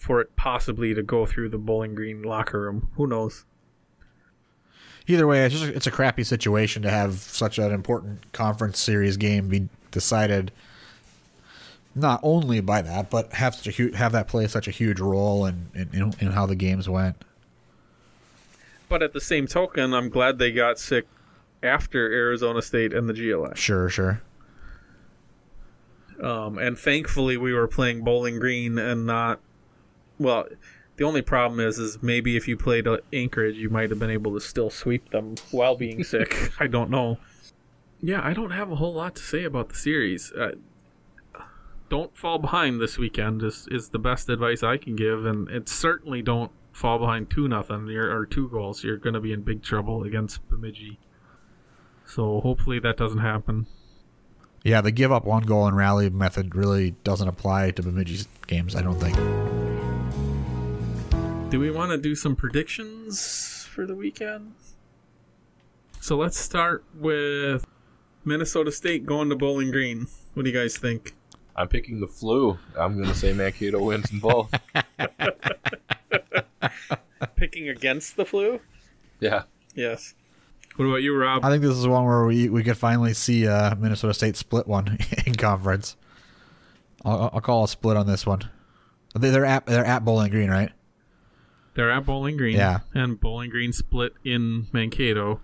for it possibly to go through the Bowling Green locker room. Who knows? Either way, it's just it's a crappy situation to have such an important conference series game be decided not only by that, but have such a hu- have that play such a huge role in in, in, in how the games went. But at the same token, I'm glad they got sick after Arizona State and the GLS. Sure, sure. Um, and thankfully, we were playing Bowling Green and not. Well, the only problem is, is maybe if you played uh, Anchorage, you might have been able to still sweep them while being sick. I don't know. Yeah, I don't have a whole lot to say about the series. Uh, don't fall behind this weekend is is the best advice I can give, and it certainly don't fall behind two nothing or two goals. You're going to be in big trouble against Bemidji. So hopefully that doesn't happen. Yeah, the give up one goal and rally method really doesn't apply to Bemidji's games. I don't think. Do we want to do some predictions for the weekend? So let's start with Minnesota State going to Bowling Green. What do you guys think? I'm picking the flu. I'm going to say Mankato wins in both. Picking against the flu? yeah, Yes. What about you, Rob? I think this is one where we we could finally see uh, Minnesota State split one in conference. I'll, I'll call a split on this one. They- They're at they're at Bowling Green, right? They're at Bowling Green. Yeah. And Bowling Green split in Mankato.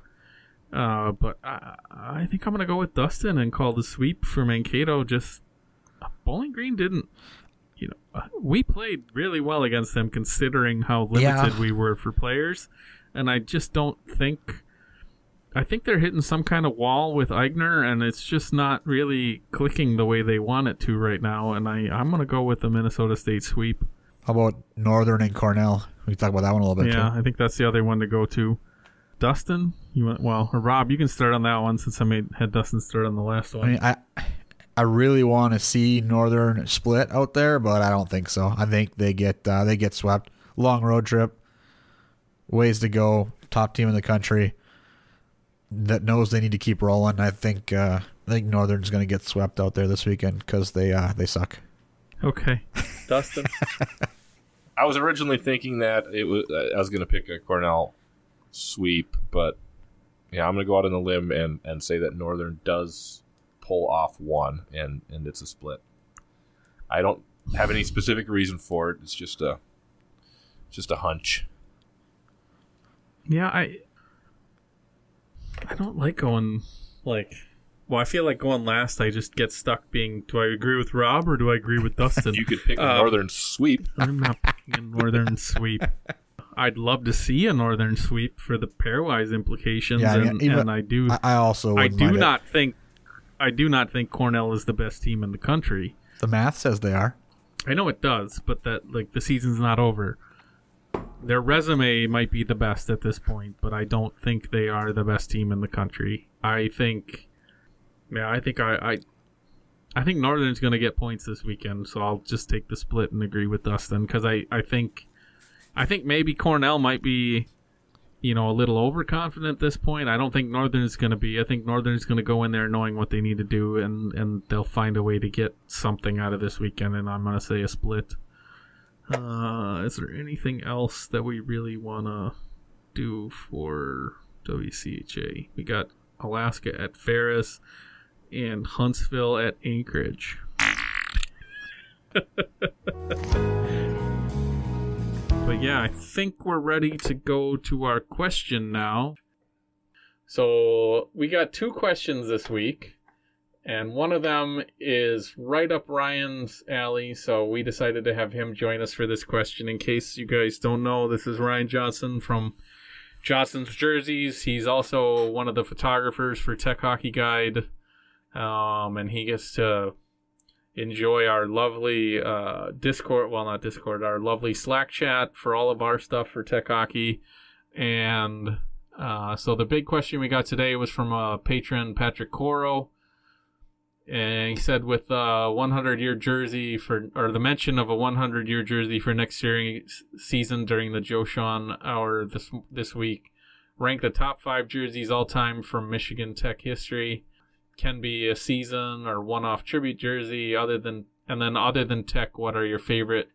Uh, but I, I think I'm going to go with Dustin and call the sweep for Mankato. Just Bowling Green didn't. You know, uh, we played really well against them considering how limited Yeah. we were for players, and I just don't think. I think they're hitting some kind of wall with Eigner, and it's just not really clicking the way they want it to right now. And I, I'm going to go with the Minnesota State sweep. How about Northern and Cornell? We can talk about that one a little bit Yeah, too. I think that's the other one to go to. Dustin, you went well, or Rob, you can start on that one since I made had Dustin start on the last I one. mean, I I really want to see Northern split out there, but I don't think so. I think they get uh, they get swept. Long road trip, ways to go. Top team in the country that knows they need to keep rolling. I think uh, I think Northern's going to get swept out there this weekend because they uh, they suck. Okay, Dustin. I was originally thinking that it was. I was going to pick a Cornell sweep, but yeah, I'm going to go out on a limb and, and say that Northern does pull off one, and and it's a split. I don't have any specific reason for it. It's just a just a hunch. yeah, I I don't like going like. Well, I feel like going last. I just get stuck being. Do I agree with Rob or do I agree with Dustin? You could pick a Um, Northern sweep. I'm not picking a northern sweep. I'd love to see a northern sweep for the pairwise implications, Yeah, I mean, and, even- and I do. I, I also I wouldn't do it. not think I do not think Cornell is the best team in the country. The math says they are. I know it does, but that like the season's not over. Their resume might be the best at this point, but I don't think they are the best team in the country. I think yeah, I think I I, I think Northern's going to get points this weekend, so I'll just take the split and agree with Dustin cuz I I think I think maybe Cornell might be, you know, a little overconfident at this point. I don't think Northern's going to be. I think Northern's going to go in there knowing what they need to do, and and they'll find a way to get something out of this weekend. And I'm going to say a split. Uh, is there anything else that we really want to do for WCHA? We got Alaska at Ferris and Huntsville at Anchorage. But yeah, I think we're ready to go to our question now. So we got two questions this week, and one of them is right up Ryan's alley. So we decided to have him join us for this question. In case you guys don't know, this is Ryan Johnson from Johnson's Jerseys. He's also one of the photographers for Tech Hockey Guide, um, and he gets to enjoy our lovely uh, Discord, well, not Discord, our lovely Slack chat for all of our stuff for Tech Hockey. And uh, so the big question we got today was from a uh, patron, Patrick Coro. And he said, with a 100 year jersey for, or the mention of a 100 year jersey for next series, season during the Joe Shawhan hour this, this week, rank the top five jerseys all time from Michigan Tech history can be a season or one-off tribute jersey other than and then other than tech what are your favorite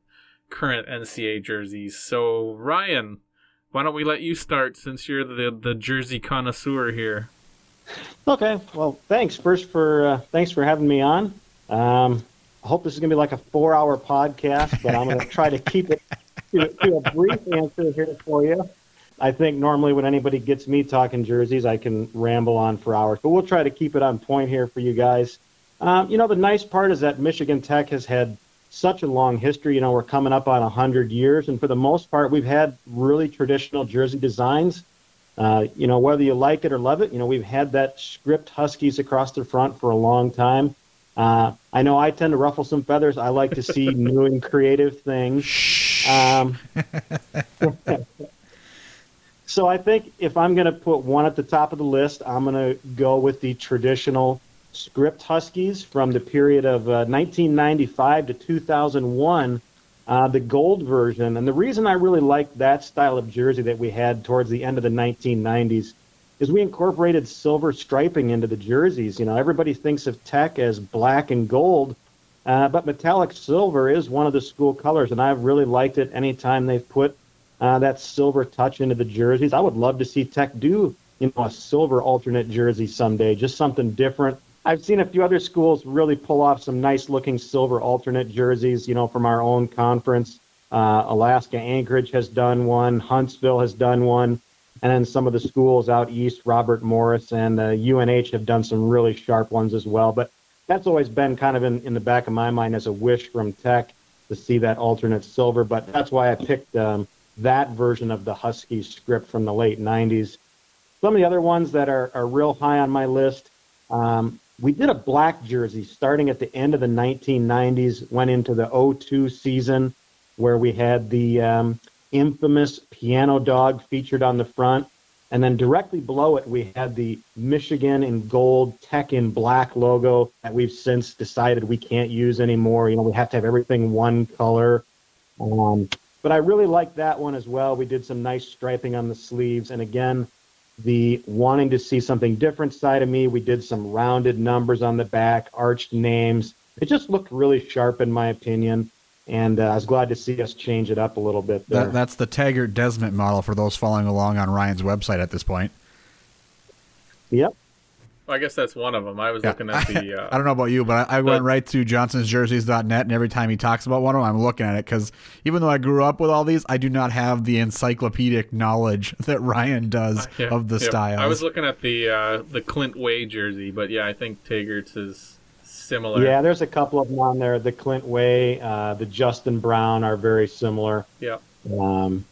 current NCAA jerseys? So Ryan why don't we let you start since you're the the jersey connoisseur here? Okay well thanks first for uh, thanks for having me on. Um, I hope this is going to be like a four hour podcast but I'm going to try to keep it to, to a brief answer here for you I think normally when anybody gets me talking jerseys, I can ramble on for hours, but we'll try to keep it on point here for you guys. Um, you know, the nice part is that Michigan Tech has had such a long history. You know, we're coming up on 100 years, and for the most part, we've had really traditional jersey designs. Uh, you know, whether you like it or love it, you know, we've had that script Huskies across the front for a long time. Uh, I know I tend to ruffle some feathers. I like to see new and creative things. Um, So I think if I'm going to put one at the top of the list, I'm going to go with the traditional script Huskies from the period of uh, 1995 to 2001, uh, the gold version. And the reason I really like that style of jersey that we had towards the end of the 1990s is we incorporated silver striping into the jerseys. You know, everybody thinks of Tech as black and gold, uh, but metallic silver is one of the school colors, and I've really liked it anytime they've put uh, that silver touch into the jerseys. I would love to see Tech do you know a silver alternate jersey someday, just something different. I've seen a few other schools really pull off some nice looking silver alternate jerseys, you know, from our own conference. Uh, Alaska Anchorage has done one, Huntsville has done one, and then some of the schools out east, Robert Morris and uh, UNH have done some really sharp ones as well. But that's always been kind of in, in the back of my mind as a wish from Tech to see that alternate silver. But that's why I picked um, that version of the Husky script from the late 90s. Some of the other ones that are, are real high on my list um, we did a black jersey starting at the end of the 1990s, went into the 02 season where we had the um, infamous piano dog featured on the front. And then directly below it, we had the Michigan in gold, Tech in black logo that we've since decided we can't use anymore. You know, we have to have everything one color. Um, but I really like that one as well. We did some nice striping on the sleeves. And again, the wanting to see something different side of me, we did some rounded numbers on the back, arched names. It just looked really sharp, in my opinion. And uh, I was glad to see us change it up a little bit there. That, that's the Taggart Desmond model for those following along on Ryan's website at this point. Yep. Well, I guess that's one of them. I was yeah. looking at the. Uh, I don't know about you, but I, I the, went right to johnsonsjerseys.net, and every time he talks about one of them, I'm looking at it because even though I grew up with all these, I do not have the encyclopedic knowledge that Ryan does yeah, of the yeah. styles. I was looking at the uh, the Clint Way jersey, but yeah, I think Taggart's is similar. Yeah, there's a couple of them on there. The Clint Way, uh, the Justin Brown are very similar. Yeah. Um,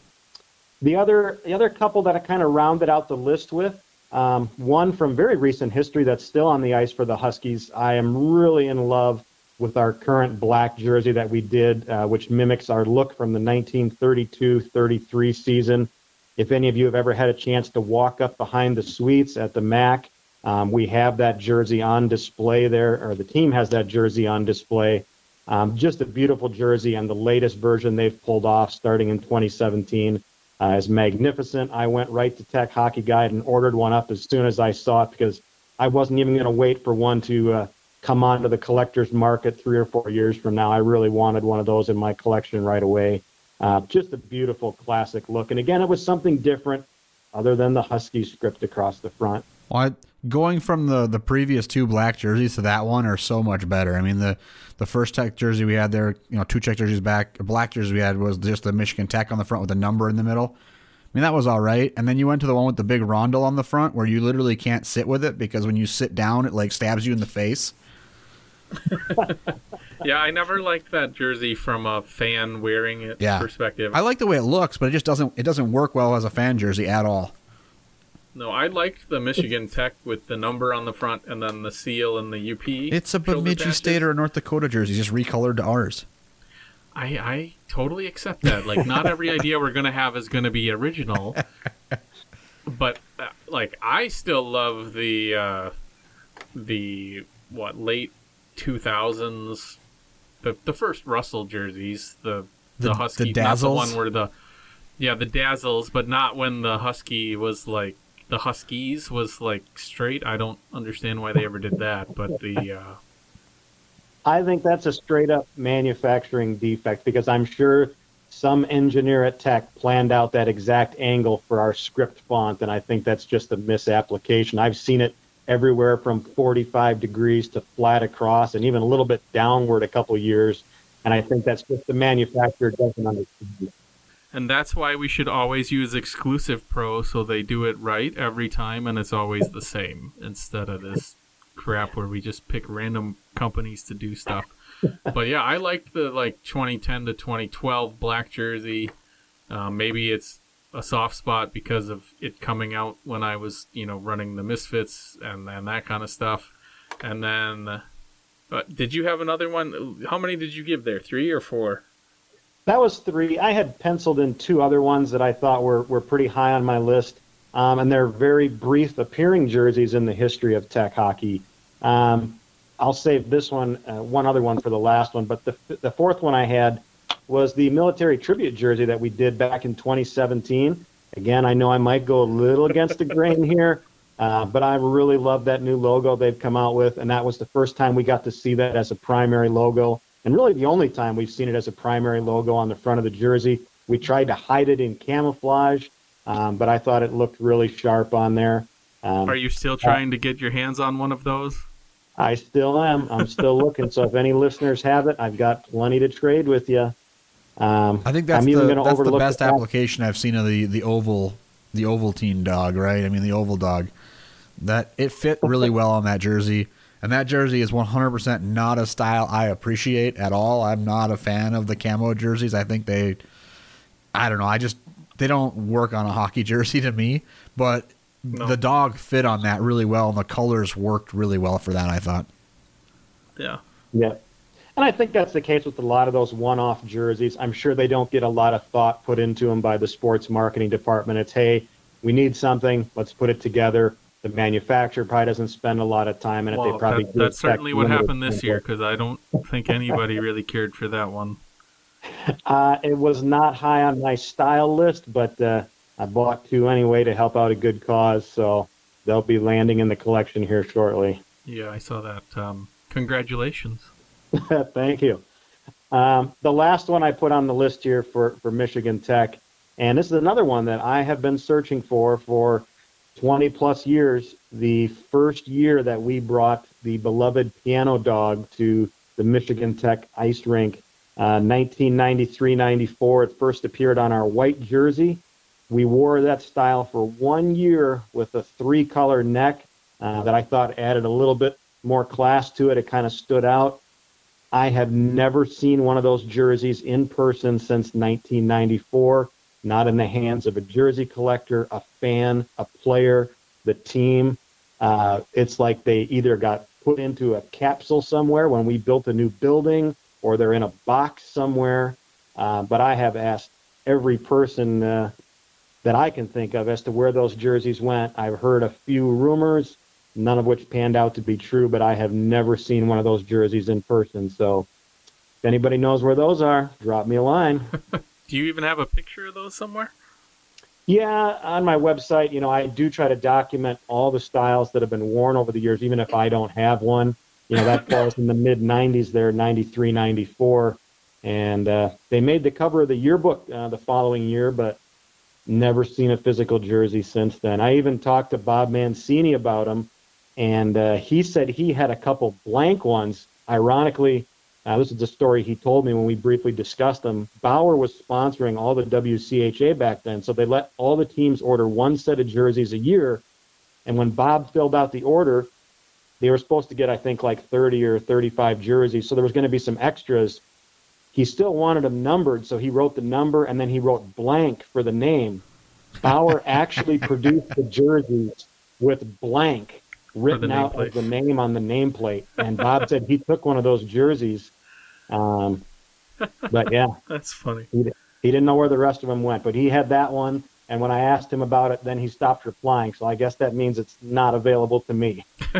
the other the other couple that I kind of rounded out the list with um, one from very recent history that's still on the ice for the Huskies. I am really in love with our current black jersey that we did, uh, which mimics our look from the 1932-33 season. If any of you have ever had a chance to walk up behind the suites at the MAC, um, we have that jersey on display there, or the team has that jersey on display. Um, just a beautiful jersey, and the latest version they've pulled off starting in 2017 uh, is magnificent. I went right to Tech Hockey Guide and ordered one up as soon as I saw it because I wasn't even going to wait for one to uh, come onto the collector's market three or four years from now. I really wanted one of those in my collection right away. Uh, just a beautiful classic look. And again, it was something different other than the Husky script across the front. Well, I, going from the the previous two black jerseys to that one are so much better. I mean the the first Tech jersey we had there, you know, two Tech jerseys back, black jersey we had was just the Michigan Tech on the front with a number in the middle. I mean that was all right. And then you went to the one with the big rondel on the front where you literally can't sit with it because when you sit down it like stabs you in the face. yeah, I never liked that jersey from a fan wearing it yeah. perspective. I like the way it looks, but it just doesn't it doesn't work well as a fan jersey at all. No, I liked the Michigan Tech with the number on the front and then the seal and the UP. It's a Bemidji State or a North Dakota jersey, just recolored to ours. I I totally accept that. Like, not every idea we're gonna have is gonna be original, but uh, like I still love the uh, the what late two thousands, the the first Russell jerseys, the the, the Husky, the not the one where the yeah the dazzles, but not when the Husky was like the Huskies was like straight. I don't understand why they ever did that, but the. Uh... I think that's a straight up manufacturing defect because I'm sure some engineer at Tech planned out that exact angle for our script font, and I think that's just a misapplication. I've seen it everywhere from 45 degrees to flat across, and even a little bit downward a couple years, and I think that's just the manufacturer doesn't understand. And that's why we should always use Exclusive Pro so they do it right every time and it's always the same instead of this crap where we just pick random companies to do stuff. but yeah, I liked the like 2010 to 2012 black jersey. Uh, maybe it's a soft spot because of it coming out when I was, you know, running the Misfits and, and that kind of stuff. And then, uh, did you have another one? How many did you give there? Three or four? That was three. I had penciled in two other ones that I thought were, were pretty high on my list, um, and they're very brief appearing jerseys in the history of Tech hockey. Um, I'll save this one, uh, one other one for the last one, but the, the fourth one I had was the military tribute jersey that we did back in 2017. Again, I know I might go a little against the grain here, uh, but I really love that new logo they've come out with, and that was the first time we got to see that as a primary logo and really the only time we've seen it as a primary logo on the front of the jersey. We tried to hide it in camouflage, um, but I thought it looked really sharp on there. Um, Are you still trying to get your hands on one of those? I still am. I'm still looking. So if any listeners have it, I've got plenty to trade with you. Um, I think that's the, that's the best the application I've seen of the, the oval the Ovaltine dog. Right? I mean the oval dog. That it fit really well on that jersey. And that jersey is 100% not a style I appreciate at all. I'm not a fan of the camo jerseys. I think they, I don't know, I just, they don't work on a hockey jersey to me. But no. the dog fit on that really well, and the colors worked really well for that, I thought. Yeah. Yeah. And I think that's the case with a lot of those one off jerseys. I'm sure they don't get a lot of thought put into them by the sports marketing department. It's, hey, we need something, let's put it together the manufacturer probably doesn't spend a lot of time in it. Well, they probably that, that's certainly what happened this year because I don't think anybody really cared for that one. Uh, it was not high on my style list, but uh, I bought two anyway to help out a good cause, so they'll be landing in the collection here shortly. Yeah, I saw that. Um, congratulations. Thank you. Um, the last one I put on the list here for, for Michigan Tech, and this is another one that I have been searching for for 20 plus years, the first year that we brought the beloved piano dog to the Michigan Tech ice rink, uh, 1993 94, it first appeared on our white jersey. We wore that style for one year with a three color neck uh, that I thought added a little bit more class to it. It kind of stood out. I have never seen one of those jerseys in person since 1994 not in the hands of a jersey collector, a fan, a player, the team. Uh, it's like they either got put into a capsule somewhere when we built a new building or they're in a box somewhere. Uh, but I have asked every person uh, that I can think of as to where those jerseys went. I've heard a few rumors, none of which panned out to be true, but I have never seen one of those jerseys in person. So If anybody knows where those are, drop me a line. Do you even have a picture of those somewhere? Yeah, on my website, you know, I do try to document all the styles that have been worn over the years, even if I don't have one. You know, that falls in the mid 90s there, 93, 94. And uh, they made the cover of the yearbook uh, the following year, but never seen a physical jersey since then. I even talked to Bob Mancini about them, and uh, he said he had a couple blank ones. Ironically, uh, this is the story he told me when we briefly discussed them. Bauer was sponsoring all the WCHA back then, so they let all the teams order one set of jerseys a year. And when Bob filled out the order, they were supposed to get, I think, like 30 or 35 jerseys. So there was going to be some extras. He still wanted them numbered, so he wrote the number and then he wrote blank for the name. Bauer actually produced the jerseys with blank written out as the name on the nameplate. And Bob said he took one of those jerseys. Um, but yeah, that's funny. He, he didn't know where the rest of them went, but he had that one. And when I asked him about it, then he stopped replying. So I guess that means it's not available to me.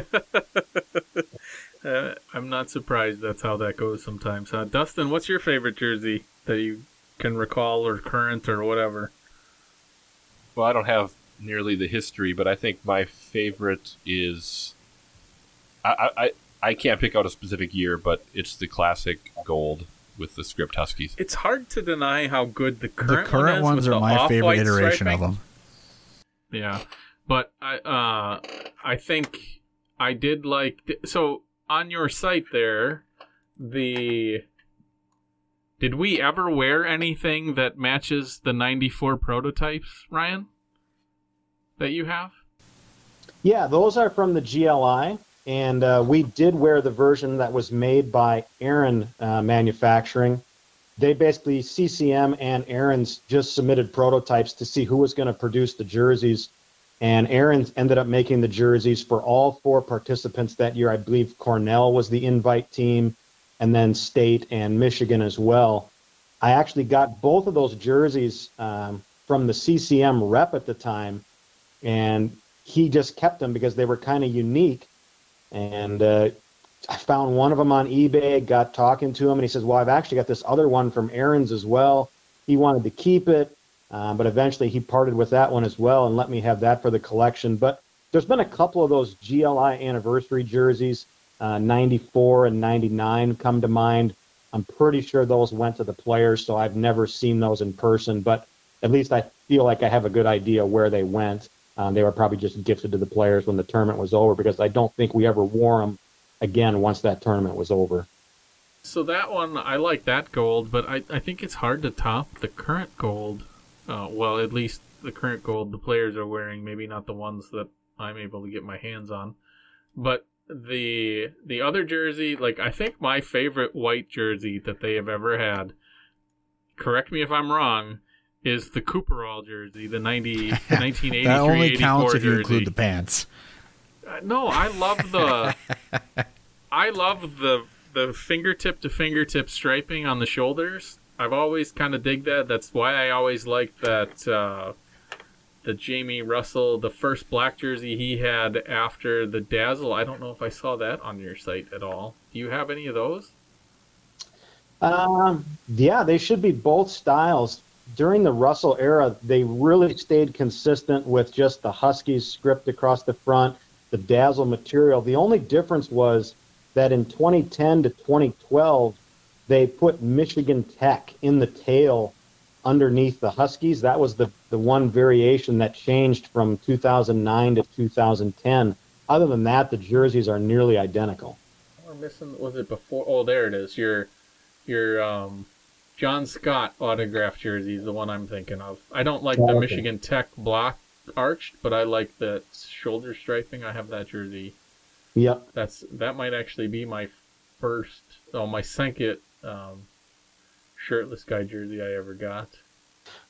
uh, I'm not surprised that's how that goes sometimes. Uh, Dustin, what's your favorite jersey that you can recall or current or whatever? Well, I don't have nearly the history, but I think my favorite is I, I I can't pick out a specific year, but it's the classic gold with the script Huskies. It's hard to deny how good the current the current one ones are my favorite iteration striping. of them. Yeah, but I uh I think I did like so on your site there the did we ever wear anything that matches the 94 prototypes, Ryan? That you have? Yeah, those are from the GLI. And uh, we did wear the version that was made by Aaron uh, Manufacturing. They basically, CCM and Aaron's just submitted prototypes to see who was going to produce the jerseys. And Aaron ended up making the jerseys for all four participants that year. I believe Cornell was the invite team and then State and Michigan as well. I actually got both of those jerseys um, from the CCM rep at the time, and he just kept them because they were kind of unique. And uh, I found one of them on eBay, got talking to him, and he says, Well, I've actually got this other one from Aaron's as well. He wanted to keep it, uh, but eventually he parted with that one as well and let me have that for the collection. But there's been a couple of those GLI anniversary jerseys uh, 94 and 99 come to mind. I'm pretty sure those went to the players, so I've never seen those in person, but at least I feel like I have a good idea where they went. Um, they were probably just gifted to the players when the tournament was over because I don't think we ever wore them again once that tournament was over. So that one, I like that gold, but I, I think it's hard to top the current gold. Uh, well, at least the current gold the players are wearing, maybe not the ones that I'm able to get my hands on. But the the other jersey, like I think my favorite white jersey that they have ever had. Correct me if I'm wrong. Is the Cooperall jersey the 90, 1983 That only counts if you include the pants. Uh, no, I love the I love the the fingertip to fingertip striping on the shoulders. I've always kind of dig that. That's why I always liked that uh, the Jamie Russell, the first black jersey he had after the Dazzle. I don't know if I saw that on your site at all. Do you have any of those? Um, yeah, they should be both styles. During the Russell era, they really stayed consistent with just the Huskies script across the front, the Dazzle material. The only difference was that in 2010 to 2012, they put Michigan Tech in the tail underneath the Huskies. That was the, the one variation that changed from 2009 to 2010. Other than that, the jerseys are nearly identical. We're missing. Was it before? Oh, there it is. Your your um, John Scott autograph jersey is the one I'm thinking of. I don't like oh, the okay. Michigan Tech block arched, but I like the shoulder striping. I have that jersey. Yep. That's that might actually be my first. Oh, my second um, shirtless guy jersey I ever got.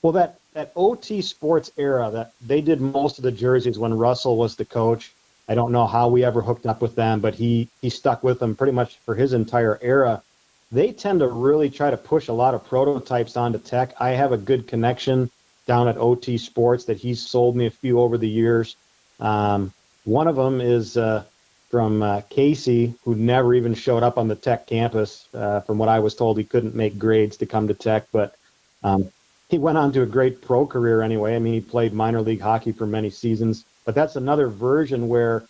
Well, that that OT Sports era that they did most of the jerseys when Russell was the coach. I don't know how we ever hooked up with them, but he he stuck with them pretty much for his entire era. They tend to really try to push a lot of prototypes onto tech. I have a good connection down at OT Sports that he's sold me a few over the years. Um, one of them is uh, from uh, Casey, who never even showed up on the Tech campus. Uh, from what I was told, he couldn't make grades to come to Tech, but um, he went on to a great pro career anyway. I mean, he played minor league hockey for many seasons, but that's another version where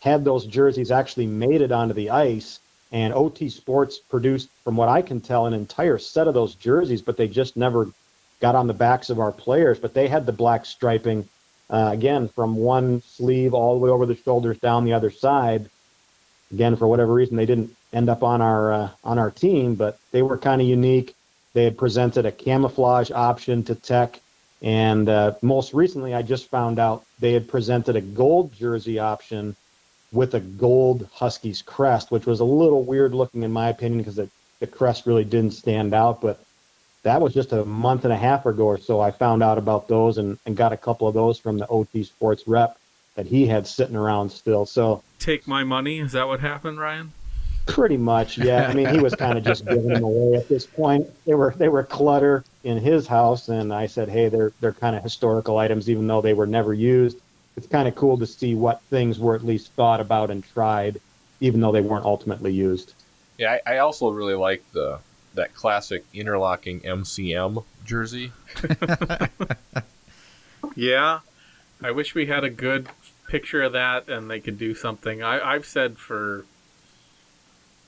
had those jerseys actually made it onto the ice, and OT Sports produced, from what I can tell, an entire set of those jerseys, but they just never got on the backs of our players. But they had the black striping uh, again, from one sleeve all the way over the shoulders down the other side. Again, for whatever reason, they didn't end up on our uh, on our team, but they were kind of unique. They had presented a camouflage option to Tech, and uh, most recently, I just found out they had presented a gold jersey option with a gold Huskies crest, which was a little weird looking in my opinion because the, the crest really didn't stand out. But that was just a month and a half ago or so. I found out about those and, and got a couple of those from the OT Sports rep that he had sitting around still. So take my money. Is that what happened, Ryan? Pretty much, yeah. I mean, he was kind of just giving them away at this point. They were they were clutter in his house, and I said, hey, they're they're kind of historical items, even though they were never used. It's kind of cool to see what things were at least thought about and tried, even though they weren't ultimately used. Yeah, I, I also really like the that classic interlocking MCM jersey. yeah, I wish we had a good picture of that and they could do something. I, I've said for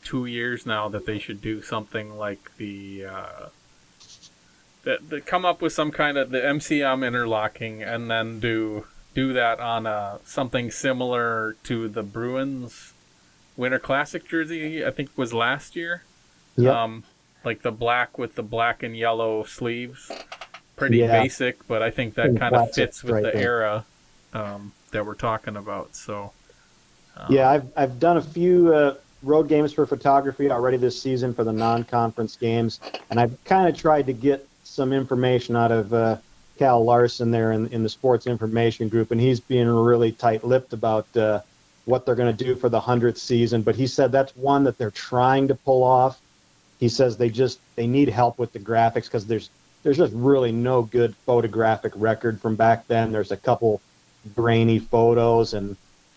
two years now that they should do something like the uh, that, that come up with some kind of the MCM interlocking and then do do that on a something similar to the Bruins Winter Classic jersey. I think was last year. Yeah. Um, like the black with the black and yellow sleeves. Pretty yeah. basic, but I think that kind of fits with right the there. era um, that we're talking about. So, um, yeah, I've I've done a few uh, road games for photography already this season for the non-conference games, and I've kind of tried to get some information out of uh, Cal Larson there in, in the sports information group, and he's being really tight-lipped about uh, what they're going to do for the hundredth season. But he said that's one that they're trying to pull off he says they just they need help with the graphics because there's there's just really no good photographic record from back then. There's a couple grainy photos, and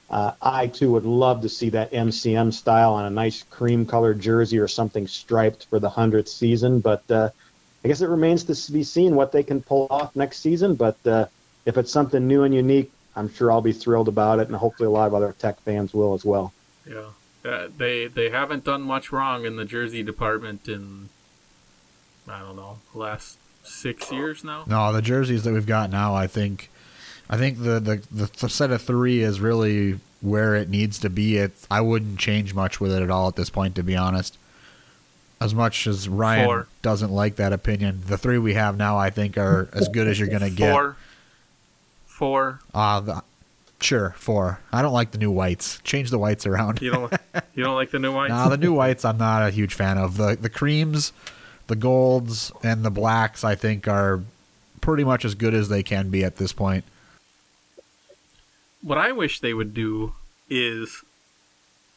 uh, I too would love to see that MCM style on a nice cream colored jersey or something striped for the hundredth season. But uh, I guess it remains to be seen what they can pull off next season. But uh, if it's something new and unique, I'm sure I'll be thrilled about it, and hopefully a lot of other tech fans will as well. Yeah. Uh, they they haven't done much wrong in the jersey department in I don't know last six years now. No, the jerseys that we've got now, I think, I think the the, the set of three is really where it needs to be. It I wouldn't change much with it at all at this point, to be honest. As much as Ryan Four. doesn't like that opinion, the three we have now, I think, are as good as you're going to get. Four. Four. Uh, Sure, four. I don't like the new whites. Change the whites around. you don't. You don't like the new whites. nah, the new whites. I'm not a huge fan of the the creams, the golds, and the blacks. I think are pretty much as good as they can be at this point. What I wish they would do is,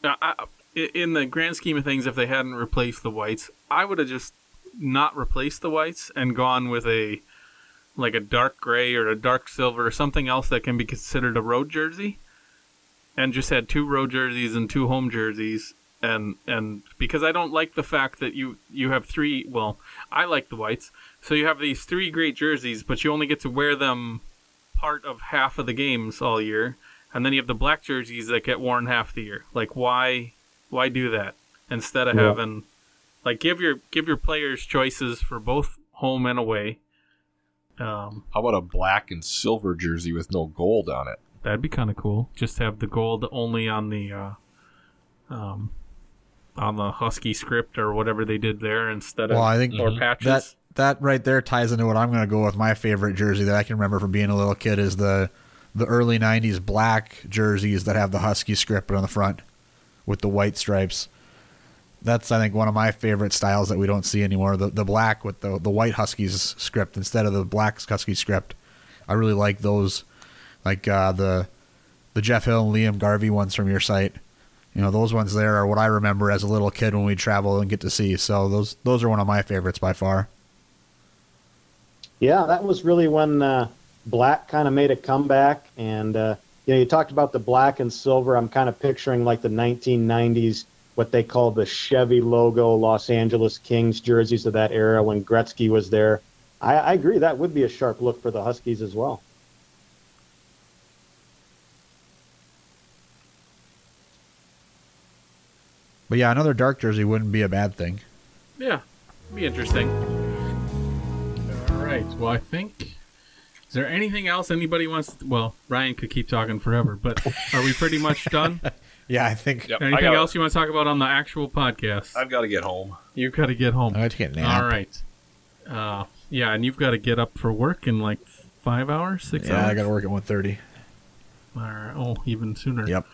uh, I, in the grand scheme of things, if they hadn't replaced the whites, I would have just not replaced the whites and gone with a like a dark gray or a dark silver or something else that can be considered a road jersey and just had two road jerseys and two home jerseys. And and because I don't like the fact that you you have three well I like the whites. So you have these three great jerseys but you only get to wear them part of half of the games all year. And then you have the black jerseys that get worn half the year. Like why why do that instead of yeah. having like give your give your players choices for both home and away um, How about a black and silver jersey with no gold on it? That'd be kind of cool. Just have the gold only on the uh, um, on the Husky script or whatever they did there instead of well, I think more mm-hmm. patches. That that right there ties into what I'm going to go with. My favorite jersey that I can remember from being a little kid is the the early '90s black jerseys that have the Husky script on the front with the white stripes that's I think one of my favorite styles that we don't see anymore. The the black with the the white Huskies script instead of the black Husky script. I really like those, like uh, the the Jeff Hill and Liam Garvey ones from your site. You know those ones there are what I remember as a little kid when we travel and get to see. So those those are one of my favorites by far. Yeah, that was really when uh, black kind of made a comeback, and uh, you know, you talked about the black and silver. I'm kind of picturing like the 1990s, what they call the Chevy logo, Los Angeles Kings jerseys of that era when Gretzky was there. I, I agree that would be a sharp look for the Huskies as well. But yeah, another dark jersey wouldn't be a bad thing. Yeah, be interesting. All right. Well, I think. Is there anything else anybody wants? To, well, Ryan could keep talking forever, but are we pretty much done? Yeah, I think Yep, Anything gotta- else you want to talk about on the actual podcast? I've got to get home. You've got to get home. I have to get nap. All right. Uh, yeah, and you've got to get up for work in like five hours, six Yeah, hours. I got to work at 1.30. All right. Oh, even sooner. Yep.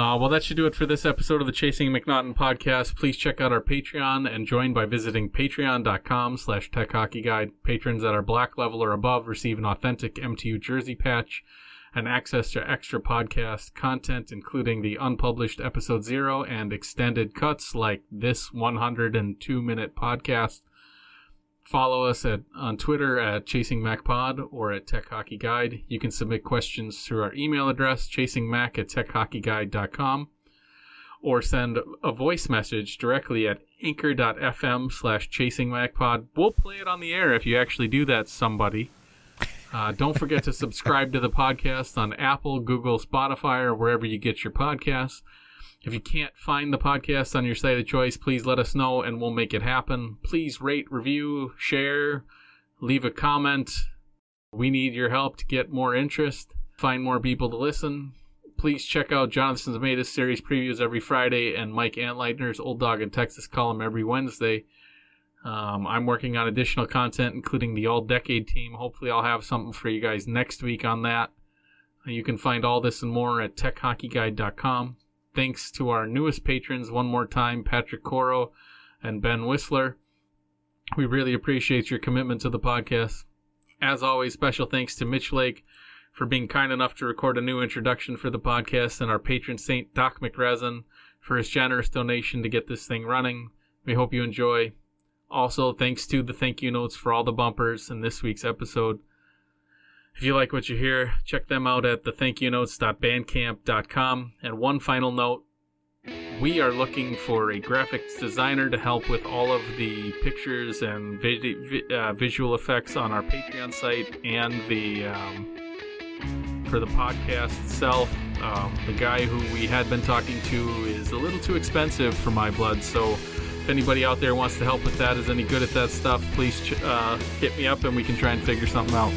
Uh, well, that should do it for this episode of the Chasing MacNaughton podcast. Please check out our Patreon and join by visiting patreon.com slash tech hockey guide. Patrons that are black level or above receive an authentic MTU jersey patch and access to extra podcast content, including the unpublished episode zero and extended cuts like this 102 minute podcast. Follow us at on Twitter at Chasing Mac Pod or at Tech Hockey Guide. You can submit questions through our email address, chasingmac at techhockeyguide.com, or send a voice message directly at anchor.fm slash chasingmacpod. We'll play it on the air if you actually do that, somebody. Uh, don't forget to subscribe to the podcast on Apple, Google, Spotify, or wherever you get your podcasts. If you can't find the podcast on your site of choice, please let us know and we'll make it happen. Please rate, review, share, leave a comment. We need your help to get more interest, find more people to listen. Please check out Jonathan's Made Us series previews every Friday and Mike Antleitner's Old Dog in Texas column every Wednesday. Um, I'm working on additional content, including the All Decade team. Hopefully, I'll have something for you guys next week on that. You can find all this and more at techhockeyguide.com. Thanks to our newest patrons one more time, Patrick Coro and Ben Whistler. We really appreciate your commitment to the podcast. As always, special thanks to Mitch Lake for being kind enough to record a new introduction for the podcast and our patron saint, Doc McResin, for his generous donation to get this thing running. We hope you enjoy. Also, thanks to the thank you notes for all the bumpers in this week's episode. If you like what you hear, check them out at thethankyounotes.bandcamp.com. And one final note we are looking for a graphics designer to help with all of the pictures and vi- vi- uh, visual effects on our Patreon site and the um, for the podcast itself. Um, the guy who we had been talking to is a little too expensive for my blood, so if anybody out there wants to help with that, is any good at that stuff, please ch- uh, hit me up and we can try and figure something out.